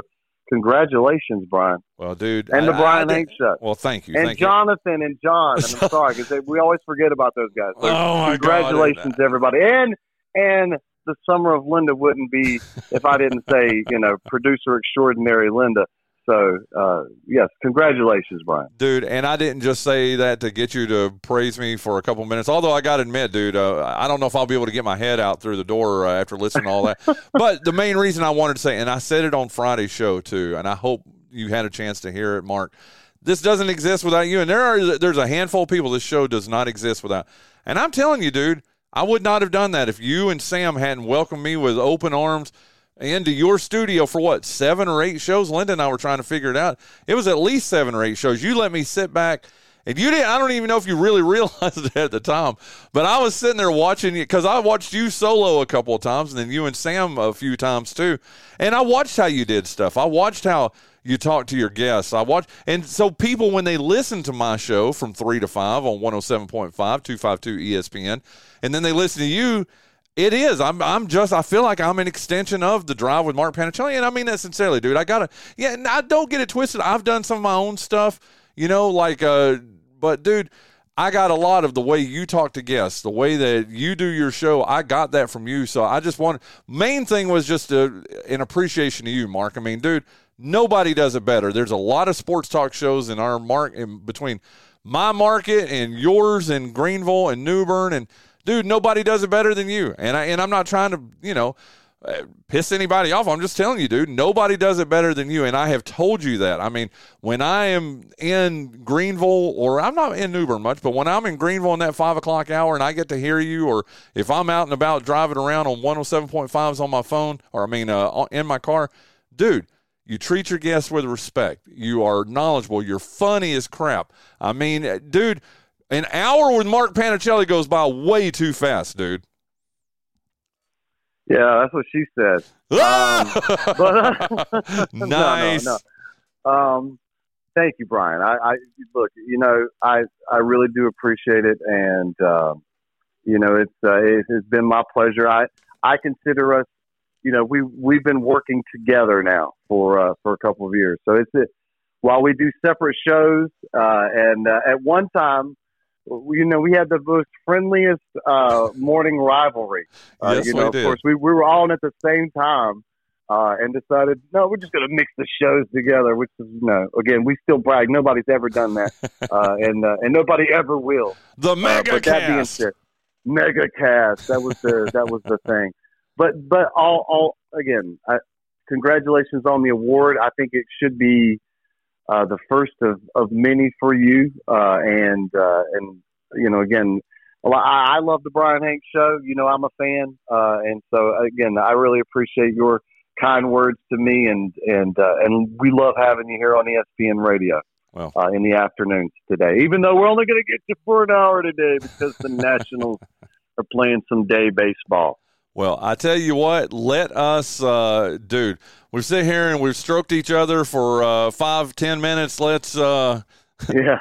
Congratulations, Bryan, Well, dude, and the I- I Bryan did- Hanks show Well, thank you. and thank you. Jonathan and John. And I'm sorry because we always forget about those guys. So Oh, my God. congratulations, everybody, and and the summer of Linda wouldn't be if I didn't say you know producer extraordinary Linda. So uh, yes, congratulations, Bryan. dude. And I didn't just say that to get you to praise me for a couple minutes. Although I got to admit, dude, uh, I don't know if I'll be able to get my head out through the door uh, after listening to all that. but the main reason I wanted to say, and I said it on Friday's show too, and I hope you had a chance to hear it, Mark. This doesn't exist without you, and there are there's a handful of people this show does not exist without. And I'm telling you, dude, I would not have done that if you and Sam hadn't welcomed me with open arms into your studio for what seven or eight shows. Linda and I were trying to figure it out. It was at least seven or eight shows. You let me sit back. And you didn't, I don't even know if you really realized it at the time, but I was sitting there watching you because I watched you solo a couple of times and then you and Sam a few times too. And I watched how you did stuff. I watched how you talked to your guests. I watched, and so people, when they listen to my show from three to five on 107.5, 252 ESPN, and then they listen to you, it is. I'm. I'm just. I feel like I'm an extension of the drive with Mark Panichelli, and I mean that sincerely, dude. I gotta. Yeah. and I don't get it twisted. I've done some of my own stuff. You know, like. Uh. But dude, I got a lot of the way you talk to guests, the way that you do your show. I got that from you. So I just want. Main thing was just a, an appreciation to you, Mark. I mean, dude, nobody does it better. There's a lot of sports talk shows in our mark in between my market and yours and Greenville and New Bern and dude, nobody does it better than you. And I and I'm not trying to, you know, uh, piss anybody off. I'm just telling you, dude, nobody does it better than you. And I have told you that. I mean, when I am in Greenville, or I'm not in New Bern much, but when I'm in Greenville in that five o'clock hour and I get to hear you, or if I'm out and about driving around on 107.5s on my phone, or I mean, uh, in my car, dude. You treat your guests with respect. You are knowledgeable. You're funny as crap. I mean, uh, dude, an hour with Mark Panichelli goes by way too fast, dude. Yeah, that's what she said. Um, but no, nice. no, no. Um, thank you, Bryan. I, I look, you know, I I really do appreciate it, and um, you know, it's uh, it has been my pleasure. I I consider us, you know, we we've been working together now for uh, for a couple of years. So it's it. While we do separate shows, uh, and uh, at one time, you know, we had the most friendliest uh, morning rivalry. Uh, Yes, you we did. of course, we, we were on at the same time uh, and decided, no, we're just going to mix the shows together. Which is, you know, again, we still brag. Nobody's ever done that, uh, and uh, and nobody ever will. The Uh, mega that cast. said, mega cast. That was the that was the thing. But but all all again, I, congratulations on the award. I think it should be uh, the first of, of many for you. Uh, and uh, and you know again, I, I love the Bryan Hanks show. You know I'm a fan, uh, and so again, I really appreciate your kind words to me, and and uh, and we love having you here on ESPN Radio Well, uh, in the afternoons today. Even though we're only going to get you for an hour today because the Nationals are playing some day baseball. Well, I tell you what, let us, uh, dude. We've sit here and we've stroked each other for uh, five, ten minutes. Let's. Uh, Yeah,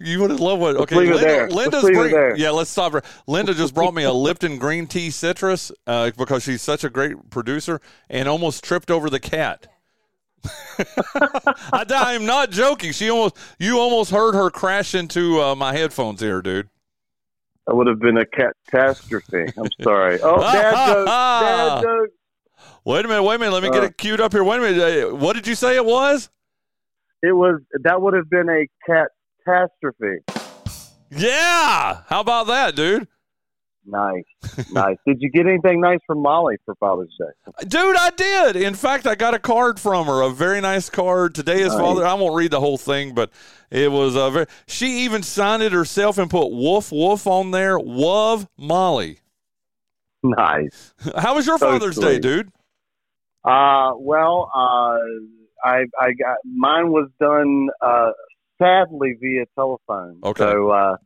you would love what? Let's Okay, Linda, there. Linda's bring- there. Yeah, let's stop her. Linda just brought me a Lipton green tea citrus uh, because she's such a great producer, and almost tripped over the cat. I, I am not joking. She almost, you almost heard her crash into uh, my headphones here, dude. That would have been a catastrophe. I'm sorry. Oh, dad jokes. Dad jokes. Wait a minute, wait a minute. Let me get Uh, it queued up here. Wait a minute. Uh, What did you say it was? It was that would have been a catastrophe. Yeah. How about that, dude? Nice, nice. Did you get anything nice from Molly for Father's Day? Dude, I did. In fact, I got a card from her, a very nice card. Today is Nice. Father. I won't read the whole thing, but it was a very. She even signed it herself and put "woof woof" on there. Wov Molly. Nice. How was your So Father's Day, dude? Uh, well, uh, I I got mine was done uh, sadly via telephone. Okay. So uh,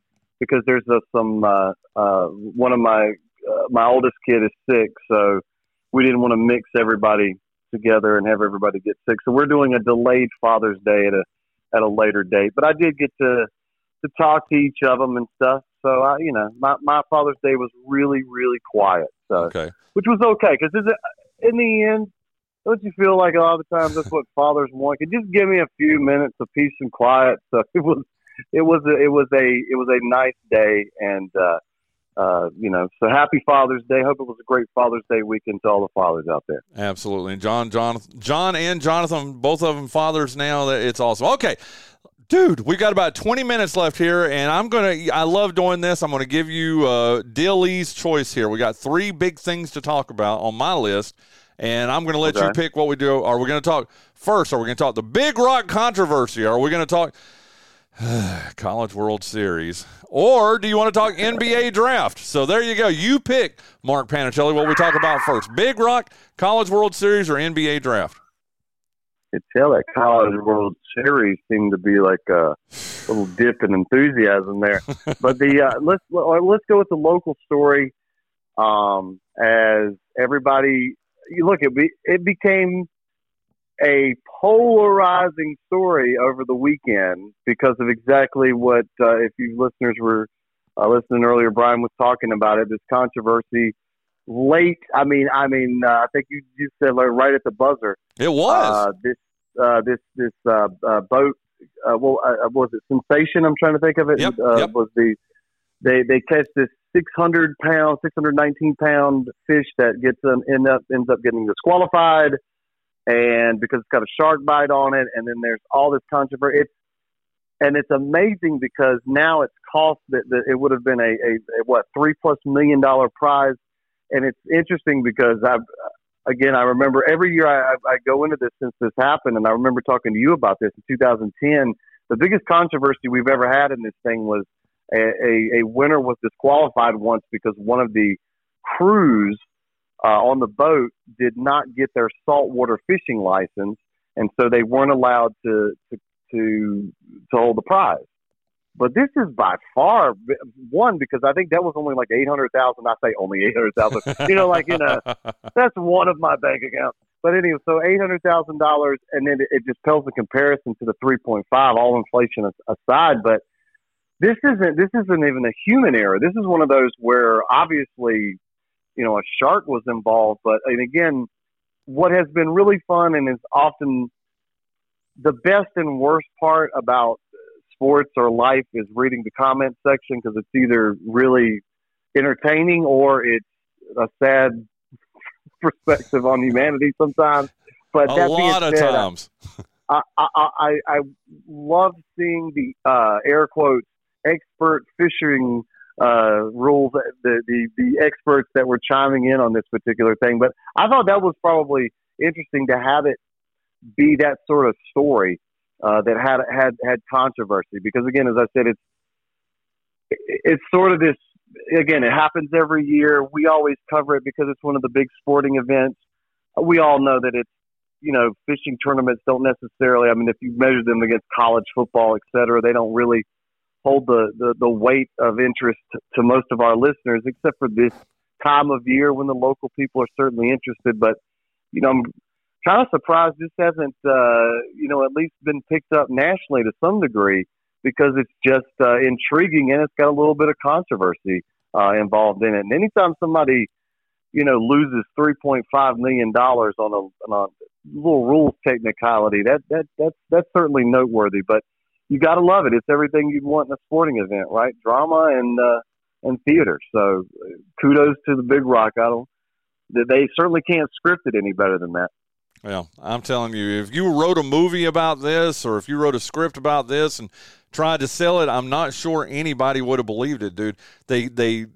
because there's a, some uh, uh, one of my uh, my oldest kid is sick, so we didn't want to mix everybody together and have everybody get sick. So we're doing a delayed Father's Day at a at a later date. But I did get to to talk to each of them and stuff. So I, you know, my my Father's Day was really really quiet. So Okay. which was okay because in the end, don't you feel like a lot of times that's what fathers want? Could just give me a few minutes of peace and quiet. So it was, it was, a, it was a, it was a nice day, and uh, uh, you know, so happy Father's Day. Hope it was a great Father's Day weekend to all the fathers out there. Absolutely. And John, Jonathan, John, and Jonathan, both of them fathers now. That it's awesome. Okay, dude, we got about twenty minutes left here, and I'm gonna. I love doing this. I'm gonna give you uh, Dilly's choice here. We got three big things to talk about on my list, and I'm gonna let you pick what we do. Are we gonna talk first? Are we gonna talk the Big Rock controversy? Are we gonna talk? College World Series, or do you want to talk NBA draft? So there you go. You pick, Mark Panichelli, what we talk about first: Big Rock, College World Series, or NBA draft. could tell that College World Series seemed to be like a little dip in enthusiasm there. but the uh, let's let's go with the local story. Um, as everybody, you look, it be, it became a polarizing story over the weekend because of exactly what uh, if you listeners were uh, listening earlier, Bryan was talking about it. This controversy late. I mean, I mean, uh, I think you you said like right at the buzzer It was. uh, this uh, this this uh, uh, boat. Uh, well, uh, was it sensation? I'm trying to think of it. Yep, uh, yep. Was the they they catch this 600 pound, 619 pound fish that gets them end up ends up getting disqualified, and because it's got a shark bite on it, and then there's all this controversy. It's and it's amazing because now it's cost that, that it would have been a, a, a what three plus million dollar prize, and it's interesting because I've again, I remember every year I, I go into this since this happened, and I remember talking to you about this in 2010. The biggest controversy we've ever had in this thing was a, a, a winner was disqualified once because one of the crews uh, on the boat did not get their saltwater fishing license, and so they weren't allowed to to to, to hold the prize. But this is by far one because I think that was only like eight hundred thousand. I say only eight hundred thousand. you know, like you know, that's one of my bank accounts. But anyway, so eight hundred thousand dollars, and then it, it just tells in comparison to the three point five, all inflation aside. But this isn't this isn't even a human error. This is one of those where obviously, you know, a shark was involved. But and again, what has been really fun and is often the best and worst part about sports or life is reading the comment section because it's either really entertaining or it's a sad perspective on humanity sometimes. But a that being lot of said, times. I, I, I, I love seeing the uh, air quotes expert fishing uh, rules, the, the the experts that were chiming in on this particular thing. But I thought that was probably interesting to have it be that sort of story uh, that had had had controversy because again, as I said, it's it's sort of this again. It happens every year. We always cover it because it's one of the big sporting events. We all know that it's you know fishing tournaments don't necessarily. I mean, if you measure them against college football, et cetera, they don't really hold the the, the weight of interest to, most of our listeners, except for this time of year when the local people are certainly interested. But you know, I'm kind of surprised this hasn't, uh, you know, at least been picked up nationally to some degree because it's just uh, intriguing and it's got a little bit of controversy uh, involved in it. And anytime somebody, you know, loses three point five million dollars on a, on a little rules technicality, that that that's that's certainly noteworthy. But you got to love it. It's everything you'd want in a sporting event, right? Drama and uh, and theater. So kudos to the Big Rock. I don't. They certainly can't script it any better than that. Well, I'm telling you, if you wrote a movie about this or if you wrote a script about this and tried to sell it, I'm not sure anybody would have believed it, dude. They they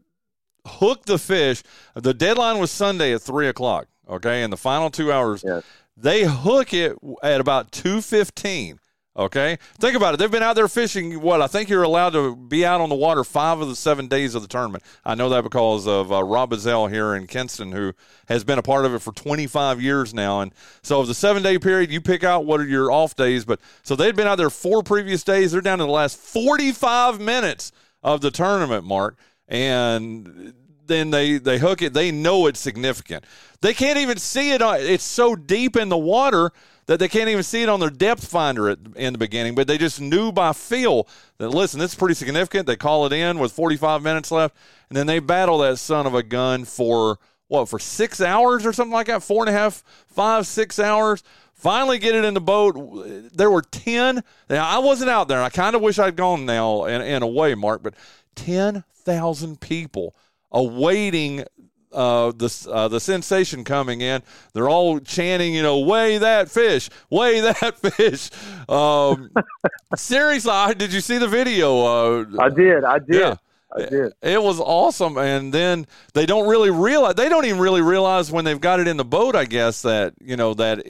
hook the fish. The deadline was Sunday at three o'clock. Okay, in the final two hours, Yes. they hook it at about two fifteen. Okay, think about it. They've been out there fishing. What I think you're allowed to be out on the water five of the seven days of the tournament. I know that because of uh, Rob Bazell here in Kinston, who has been a part of it for 25 years now. And so, of the seven day period, you pick out what are your off days. But so they've been out there four previous days. They're down to the last 45 minutes of the tournament, Mark, and then they they hook it. They know it's significant. They can't even see it. It's so deep in the water that they can't even see it on their depth finder at, in the beginning. But they just knew by feel that listen, this is pretty significant. They call it in with 45 minutes left, and then they battle that son of a gun for what for six hours or something like that, four and a half, five, six hours. Finally, get it in the boat. There were ten. Now I wasn't out there. I kind of wish I'd gone now in, in a way, Mark, but ten thousand people awaiting uh, the uh, the sensation coming in. They're all chanting, you know, "Weigh that fish! Weigh that fish!" Um, seriously, I, did you see the video? Uh, I did. I did. Yeah. I did. It was awesome, and then they don't really realize. They don't even really realize when they've got it in the boat. I guess that you know that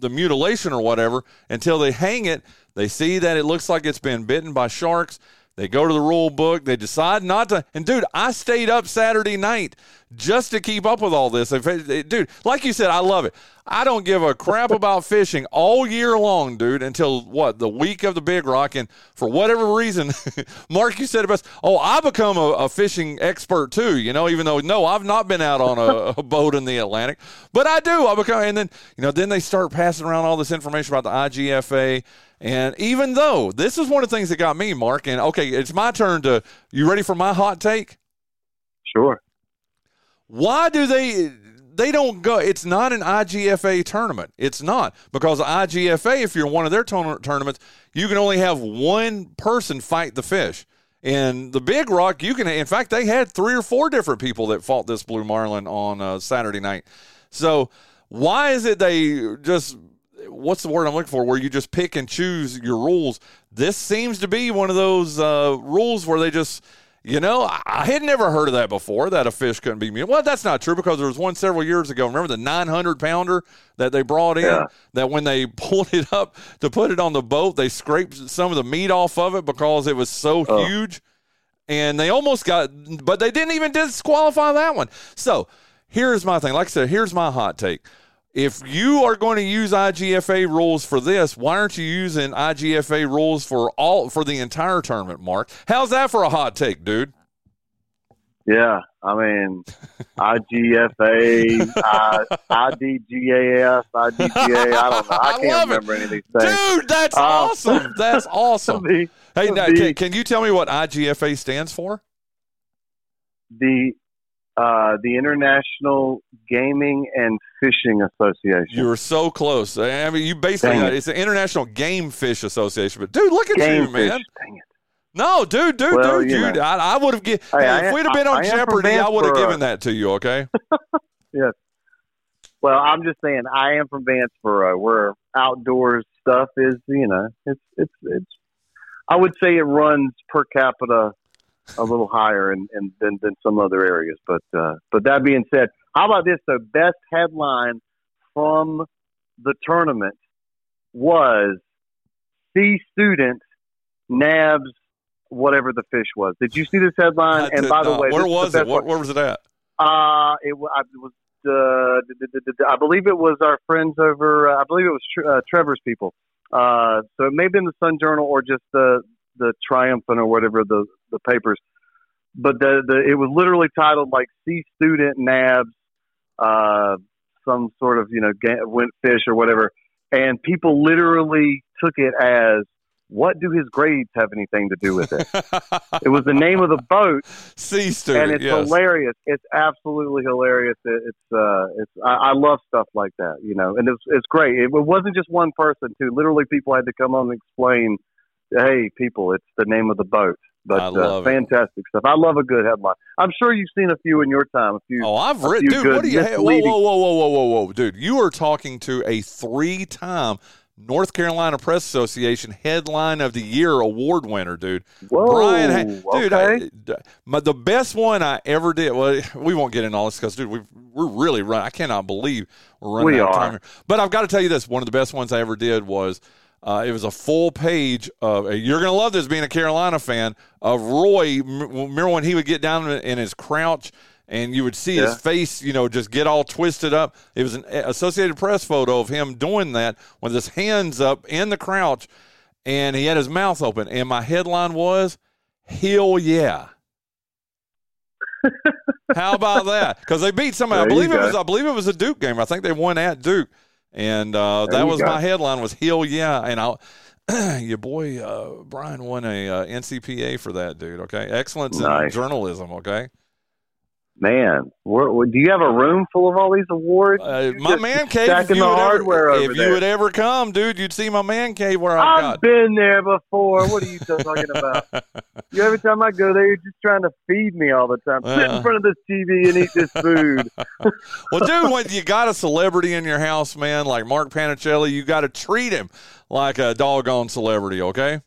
the mutilation or whatever until they hang it. They see that it looks like it's been bitten by sharks. They go to the rule book. They decide not to. And dude, I stayed up Saturday night just to keep up with all this. Dude, like you said, I love it. I don't give a crap about fishing all year long, dude, until what the week of the Big Rock. And for whatever reason, Mark, you said best. Oh, I become a, a fishing expert too. You know, even though no, I've not been out on a, a boat in the Atlantic, but I do. I become, and then you know, then they start passing around all this information about the IGFA. And even though this is one of the things that got me, Mark, and okay, it's my turn to. You ready for my hot take? Sure. Why do they? They don't go. It's not an IGFA tournament. It's not because IGFA. If you're one of their tourna- tournaments, you can only have one person fight the fish. And the Big Rock, you can. In fact, they had three or four different people that fought this blue marlin on uh, Saturday night. So why is it they just? What's the word I'm looking for? Where you just pick and choose your rules. This seems to be one of those uh, rules where they just you know, I- I had never heard of that before. That a fish couldn't be mutilated. Well, that's not true because there was one several years ago. Remember the 900 pounder that they brought in? Yeah. That when they pulled it up to put it on the boat, they scraped some of the meat off of it because it was so Oh. huge, and they almost got. But they didn't even disqualify that one. So here's my thing. Like I said, here's my hot take. If you are going to use IGFA rules for this, why aren't you using IGFA rules for all for the entire tournament, Mark? How's that for a hot take, dude? Yeah, I mean, IGFA, I, IDGAF, IDGA. I don't know. I I can't it. remember any of these things. Dude, that's Uh, awesome. That's awesome. The, Hey, now, can, can you tell me what IGFA stands for? the uh, the International Gaming and Fishing Association. You were so close. I mean, you basically, it. it's the International Game Fish Association. But, dude, look at Game you, man. fish. Dang it. No, dude, dude, Well, dude, you dude. know. I, I would have given. Hey, I if we'd have been on I Jeopardy, I would have given that to you. Okay. Yes. Well, I'm just saying, I am from Vanceboro, where outdoors stuff is, you know, it's it's it's. I would say it runs per capita a little higher in, than than some other areas, but uh, but that being said, how about this? The best headline from the tournament was C student nabs whatever the fish was. Did you see this headline? And by the way, where this is the was it? Where, was it at? Uh, it, I- it was uh, I believe it was our friends over. Uh, I believe it was Tr- uh, Trevor's people. Uh, so it may have been the Sun Journal or just the the Triumphant or whatever the the papers. But the the it was literally titled like "C student nabs," uh, some sort of you know went fish or whatever, and people literally took it as. What do his grades have anything to do with it? it was the name of the boat, student. and it's yes. hilarious. It's absolutely hilarious. It, it's uh, it's I, I love stuff like that, you know, and it's it's great. It, it wasn't just one person too. Literally, people had to come on and explain, "Hey, people, it's the name of the boat." But I uh, love it. fantastic stuff. I love a good headline. I'm sure you've seen a few in your time. A few. Oh, I've written, dude. What do you? Hey, whoa, whoa, whoa, whoa, whoa, whoa, whoa, dude! You are talking to a three-time North Carolina Press Association Headline of the Year award winner, dude. Whoa, Bryan, Ha- dude, okay. I- my, the best one I ever did. Well, we won't get into all this because, dude, we we're really run. I cannot believe we're running We out of time here. But I've got to tell you this: one of the best ones I ever did was. Uh, it was a full page of. You're gonna love this, being a Carolina fan of Roy. Remember when he would get down in his crouch, and you would see his face, you know, just get all twisted up. It was an Associated Press photo of him doing that with his hands up in the crouch, and he had his mouth open. And my headline was, "Hell yeah." How about that? Because they beat somebody. I There you believe it was. I believe it was a Duke game. I think they won at Duke, and uh, that was go. my headline. Was "Hell yeah!" And I, your boy uh, Bryan won a uh, NCPA for that, dude. Okay, excellence in journalism. Okay, Man, where, where- do you have a room full of all these awards? uh, my just man cave. If you, would hardware ever, if you would ever come, dude, you'd see my man cave where I've I've got. been there before. What are you talking about? you, every time I go there, you're just trying to feed me all the time. Sit in front of this TV and eat this food. well, dude, when you got a celebrity in your house, man, like Mark Panichelli, you got to treat him like a doggone celebrity. Okay.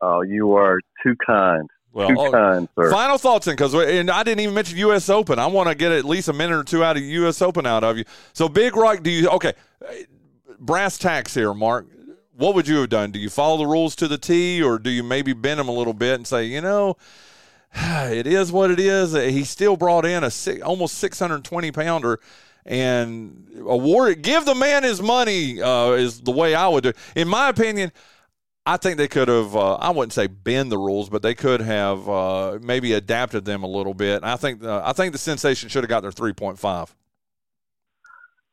oh, you are too kind. Well, too oh, kind, sir. Final thoughts, then, because and I didn't even mention U.S. Open. I want to get at least a minute or two out of U.S. Open out of you. So, Big Rock, do you okay? uh, Brass tacks here, Mark. What would you have done? Do you follow the rules to the T, or do you maybe bend them a little bit and say, you know, it is what it is? He still brought in a six, almost six hundred twenty pounder. And award give the man his money uh, is the way I would do. In my opinion, I think they could have. Uh, I wouldn't say bend the rules, but they could have uh, maybe adapted them a little bit. I think. Uh, I think the sensation should have got their three point five.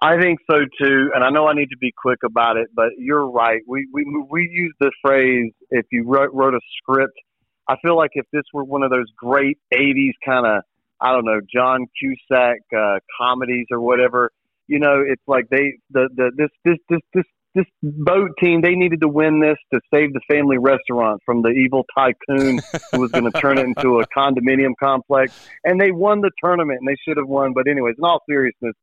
I think so too, and I know I need to be quick about it, but you're right. We we we use the phrase if you wrote, wrote a script. I feel like if this were one of those great '80s kind of I don't know John Cusack uh, comedies or whatever, you know, it's like they the the this this this this this boat team they needed to win this to save the family restaurant from the evil tycoon who was going to turn it into a condominium complex, and they won the tournament and they should have won. But anyways, in all seriousness.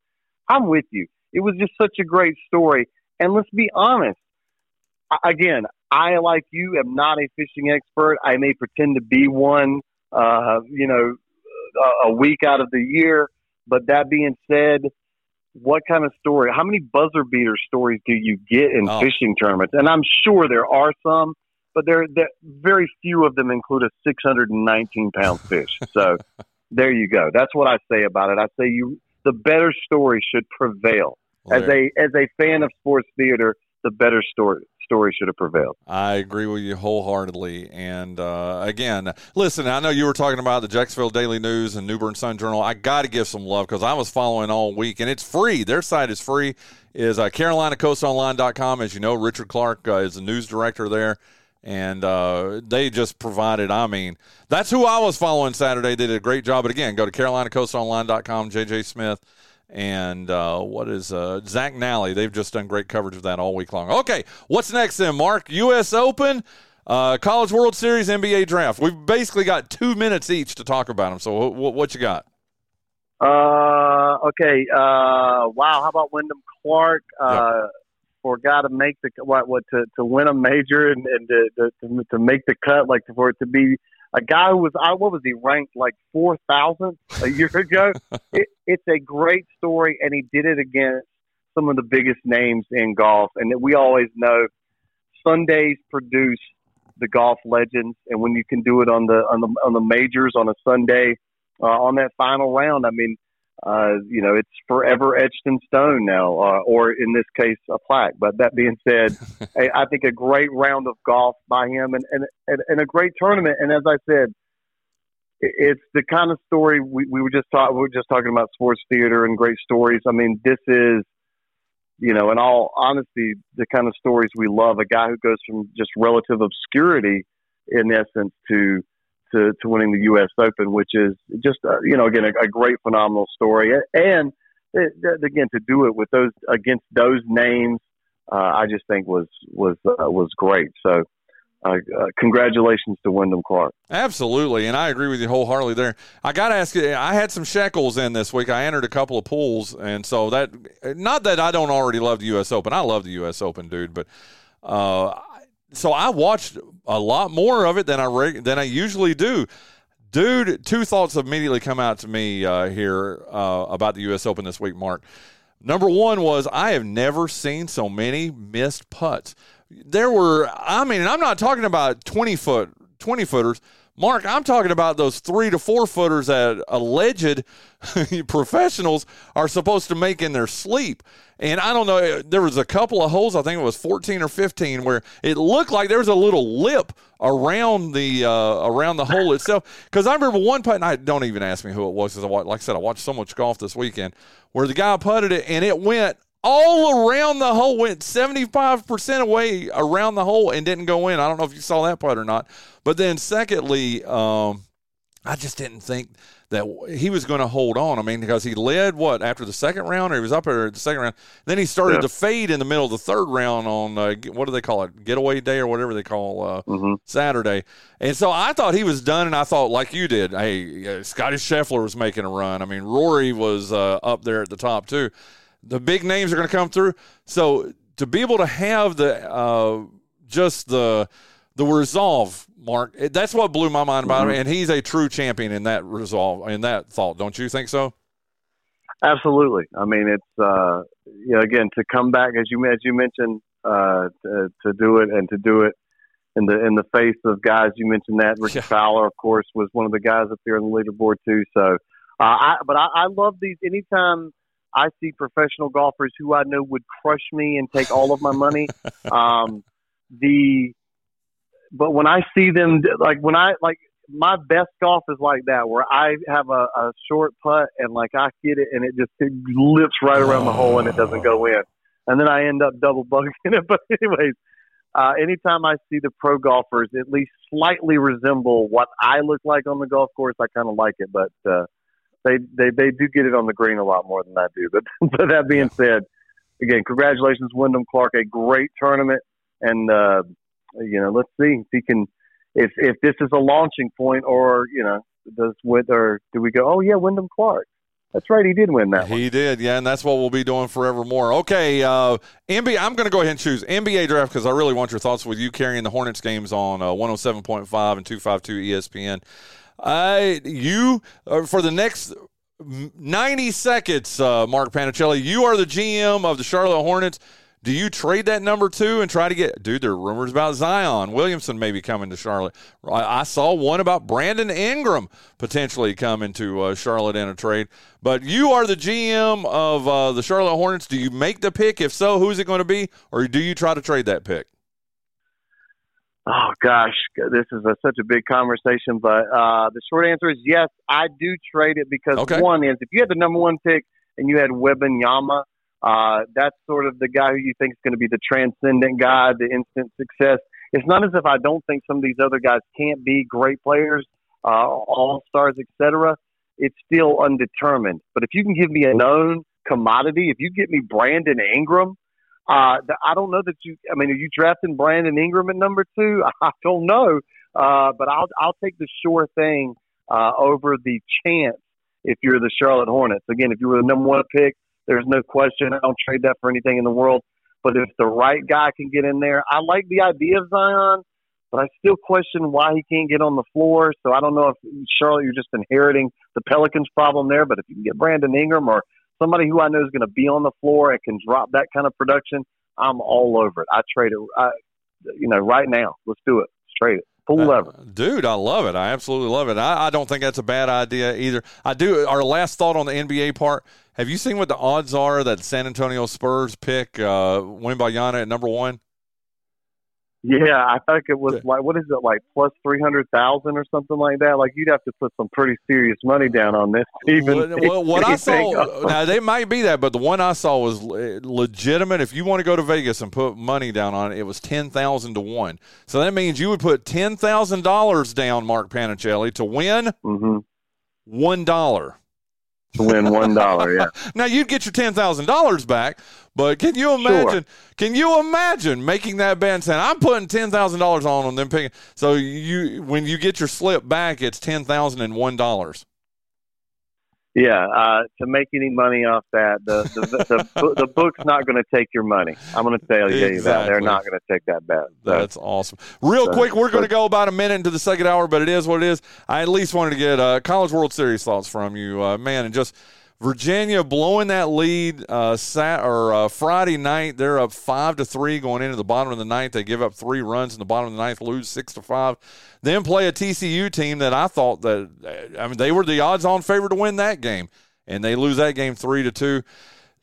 I'm with you. It was just such a great story. And let's be honest. Again, I, like you, am not a fishing expert. I may pretend to be one, uh, you know, a, a week out of the year. But that being said, what kind of story? How many buzzer beater stories do you get in Oh. fishing tournaments? And I'm sure there are some, but there, there very few of them include a 619 pound fish. So there you go. That's what I say about it. I say you the better story should prevail. As a as a fan of sports theater, the better story story should have prevailed. I agree with you wholeheartedly. And uh, again, listen, I know you were talking about the Jacksonville Daily News and New Bern Sun Journal. I got to give some love because I was following all week, and it's free. Their site is free. Is uh, CarolinaCoastOnline.com. As you know, Richard Clark uh, is the news director there. And uh, they just provided, I mean, that's who I was following Saturday. They did a great job. But again, go to CarolinaCoastOnline.com, JJ Smith, and uh, what is uh, Zach Nally. They've just done great coverage of that all week long. Okay, what's next then, Mark? U.S. Open, uh, College World Series, NBA Draft. We've basically got two minutes each to talk about them. So what, what you got? Uh, okay. Uh, wow. How about Wyndham Clark? Uh, guy to make the what, what to, to win a major and, and to, to to make the cut, like for it to be a guy who was I what was he ranked like four thousand a year ago? it, it's a great story, and he did it against some of the biggest names in golf, and we always know Sundays produce the golf legends, and when you can do it on the on the on the majors on a Sunday uh, on that final round, I mean, uh, you know, it's forever etched in stone now, uh, or in this case, a plaque. But that being said, I, I think a great round of golf by him, and and, and and a great tournament. And as I said, it's the kind of story we, we were just talking. We were just talking about sports theater and great stories. I mean, this is you know, in all honesty, the kind of stories we love. A guy who goes from just relative obscurity, in essence, to to, to winning the U.S. Open, which is just uh, you know again a, a great phenomenal story, and it, it- again to do it with those against those names, uh, I just think was was uh, was great. So. Uh, uh, congratulations to Wyndham Clark. Absolutely, and I agree with you wholeheartedly there. I got to ask you, I had some shekels in this week. I entered a couple of pools, and so that not that I don't already love the U.S. Open. I love the U.S. Open, dude, but Uh, so I watched a lot more of it than I than I usually do. Dude, two thoughts immediately come out to me uh, here uh, about the U.S. Open this week, Mark. Number one was I have never seen so many missed putts. There were, I mean, and I'm not talking about 20 foot, 20 footers. Mark, I'm talking about those three to four footers that alleged professionals are supposed to make in their sleep. And I don't know, there was a couple of holes, I think it was 14 or 15, where it looked like there was a little lip around the uh, around the hole itself. Because I remember one putt, and I don't even ask me who it was, because like I said, I watched so much golf this weekend, where the guy putted it and it went all around the hole, went 75% away around the hole and didn't go in. I don't know if you saw that putt or not. But then, secondly, um, I just didn't think that he was going to hold on. I mean, because he led what after the second round, or he was up there at the second round. Then he started yeah. to fade in the middle of the third round on uh, what do they call it, getaway day or whatever they call uh, mm-hmm. Saturday. And so I thought he was done, and I thought like you did. Hey, uh, Scotty Scheffler was making a run. I mean, Rory was uh, up there at the top too. The big names are going to come through. So to be able to have the uh, just the the resolve, Mark, that's what blew my mind about mm-hmm. him. And he's a true champion in that resolve, in that thought. Don't you think so? Absolutely. I mean, it's uh, you know, again to come back as you as you mentioned uh, to, to do it and to do it in the in the face of guys you mentioned that Rickie yeah. Fowler, of course, was one of the guys up there on the leaderboard too. So, uh, I but I, I love these anytime I see professional golfers who I know would crush me and take all of my money. um, the but when I see them, like when I like my best golf is like that, where I have a, a short putt and like I get it and it just it lips right around the hole and it doesn't go in, and then I end up double bogeying it. But anyways, uh, anytime I see the pro golfers at least slightly resemble what I look like on the golf course, I kind of like it. But uh, they they they do get it on the green a lot more than I do. But but that being said, again, congratulations, Wyndham Clark, a great tournament, and uh, you know, let's see if he can, if if this is a launching point, or you know, does with or do we go? Oh yeah, Wyndham Clark. That's right, he did win that. He one. did, yeah, and that's what we'll be doing forevermore. Okay, uh, NBA. I'm going to go ahead and choose NBA draft because I really want your thoughts with you carrying the Hornets games on uh, 107.5 and 252 ESPN. I you uh, for the next 90 seconds, uh, Mark Panichelli. You are the GM of the Charlotte Hornets. Do you trade that number two and try to get, dude? There are rumors about Zion Williamson maybe coming to Charlotte. I, I saw one about Brandon Ingram potentially coming to uh, Charlotte in a trade. But you are the GM of uh, the Charlotte Hornets. Do you make the pick? If so, who's it going to be? Or do you try to trade that pick? Oh gosh, this is a, such a big conversation, but uh, the short answer is yes. I do trade it because okay. one is if you had the number one pick and you had Wembanyama, uh, that's sort of the guy who you think is going to be the transcendent guy, the instant success. It's not as if I don't think some of these other guys can't be great players, uh, all stars, etc. It's still undetermined. But if you can give me a known commodity, if you get me Brandon Ingram, uh, I don't know that you. I mean, are you drafting Brandon Ingram at number two? I don't know, uh, but I'll I'll take the sure thing uh, over the chance if you're the Charlotte Hornets. Again, if you were the number one pick, there's no question. I don't trade that for anything in the world. But if the right guy can get in there, I like the idea of Zion, but I still question why he can't get on the floor. So I don't know if Charlotte, you're just inheriting the Pelicans problem there. But if you can get Brandon Ingram or somebody who I know is going to be on the floor and can drop that kind of production, I'm all over it. I trade it, I, you know, right now. Let's do it. Let's trade it. Full uh, lever. Dude, I love it. I absolutely love it. I, I, don't think that's a bad idea either. I do. Our last thought on the NBA part. Have you seen what the odds are that San Antonio Spurs pick uh, Wembanyama at number one? Yeah, I think it was like what is it like plus three hundred thousand or something like that. Like you'd have to put some pretty serious money down on this. Even well, what I saw now they might be that, but the one I saw was legitimate. If you want to go to Vegas and put money down on it, it was ten thousand to one. So that means you would put ten thousand dollars down, Mark Panichelli, to win mm-hmm. one dollar to win one dollar. Yeah. now you'd get your ten thousand dollars back, but can you imagine? Sure. Can you imagine making that bet and saying, "I'm putting ten thousand dollars on them"? Then picking. So you when you get your slip back, it's ten thousand and one dollars. Yeah, uh, to make any money off that, the the, the, the, the book's not going to take your money. I'm going to tell you Exactly. that they're not going to take that bet. So, That's awesome. Real so- quick, we're going to go about a minute into the second hour, but it is what it is. I at least wanted to get uh, College World Series thoughts from you, uh, man, and just Virginia blowing that lead uh, sat or uh, Friday night. They're up five to three going into the bottom of the ninth. They give up three runs in the bottom of the ninth, lose six to five. Then play a TCU team that I thought that I mean they were the odds-on favorite to win that game, and they lose that game three to two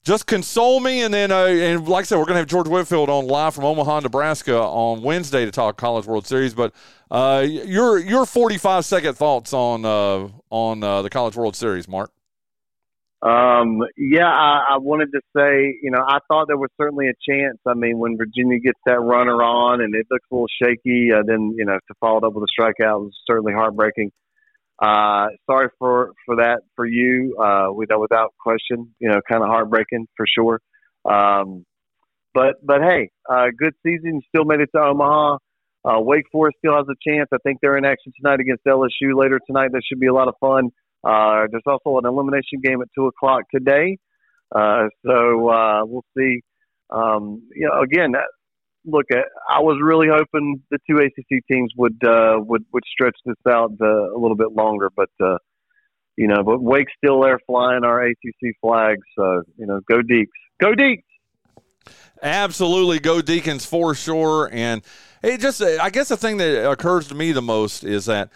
just console me and then uh, and like i said we're to have george whitfield on live from omaha nebraska on wednesday to talk college world series but uh, your your 45 second thoughts on uh, on uh, the college world series mark Um, yeah, I, I wanted to say, you know, I thought there was certainly a chance. I mean, when Virginia gets that runner on and it looks a little shaky, uh, then you know to follow it up with a strikeout was certainly heartbreaking. Uh, sorry for for that for you, uh, without without question. You know, kind of heartbreaking for sure. Um, but but hey, uh, good season. Still made it to Omaha. Uh, Wake Forest still has a chance. I think they're in action tonight against LSU later tonight. That should be a lot of fun. Uh, there's also an elimination game at two o'clock today, uh, so uh, we'll see. Um, you know, again, look, uh, I was really hoping the two ACC teams would uh, would would stretch this out uh, a little bit longer, but you know, but Wake's still there flying our ACC flag, so you know, go Deacs, go Deacs. Absolutely, go Deacons for sure. And it just, I guess the thing that occurs to me the most is that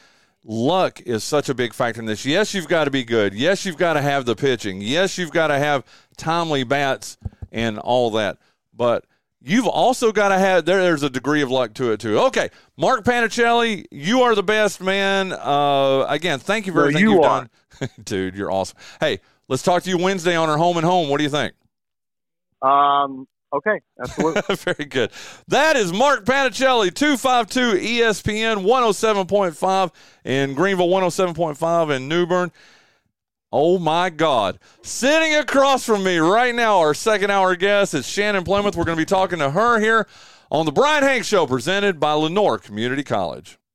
luck is such a big factor in this. Yes, you've got to be good. Yes, you've got to have the pitching. Yes, you've got to have timely bats and all that. But you've also got to have there, there's a degree of luck to it too. Okay, Mark Panichelli, you are the best man. Uh, again, thank you for No, everything you have are. done, dude. You're awesome. Hey, let's talk to you Wednesday on our home and home. What do you think? Um, okay, absolutely. Very good. That is Mark Panichelli, 252 ESPN 107.5 in Greenville, 107.5 in New Bern. Oh my God. Sitting across from me right now, our second hour guest is Shannon Plymouth. We're going to be talking to her here on the Bryan Hanks Show presented by Lenoir Community College.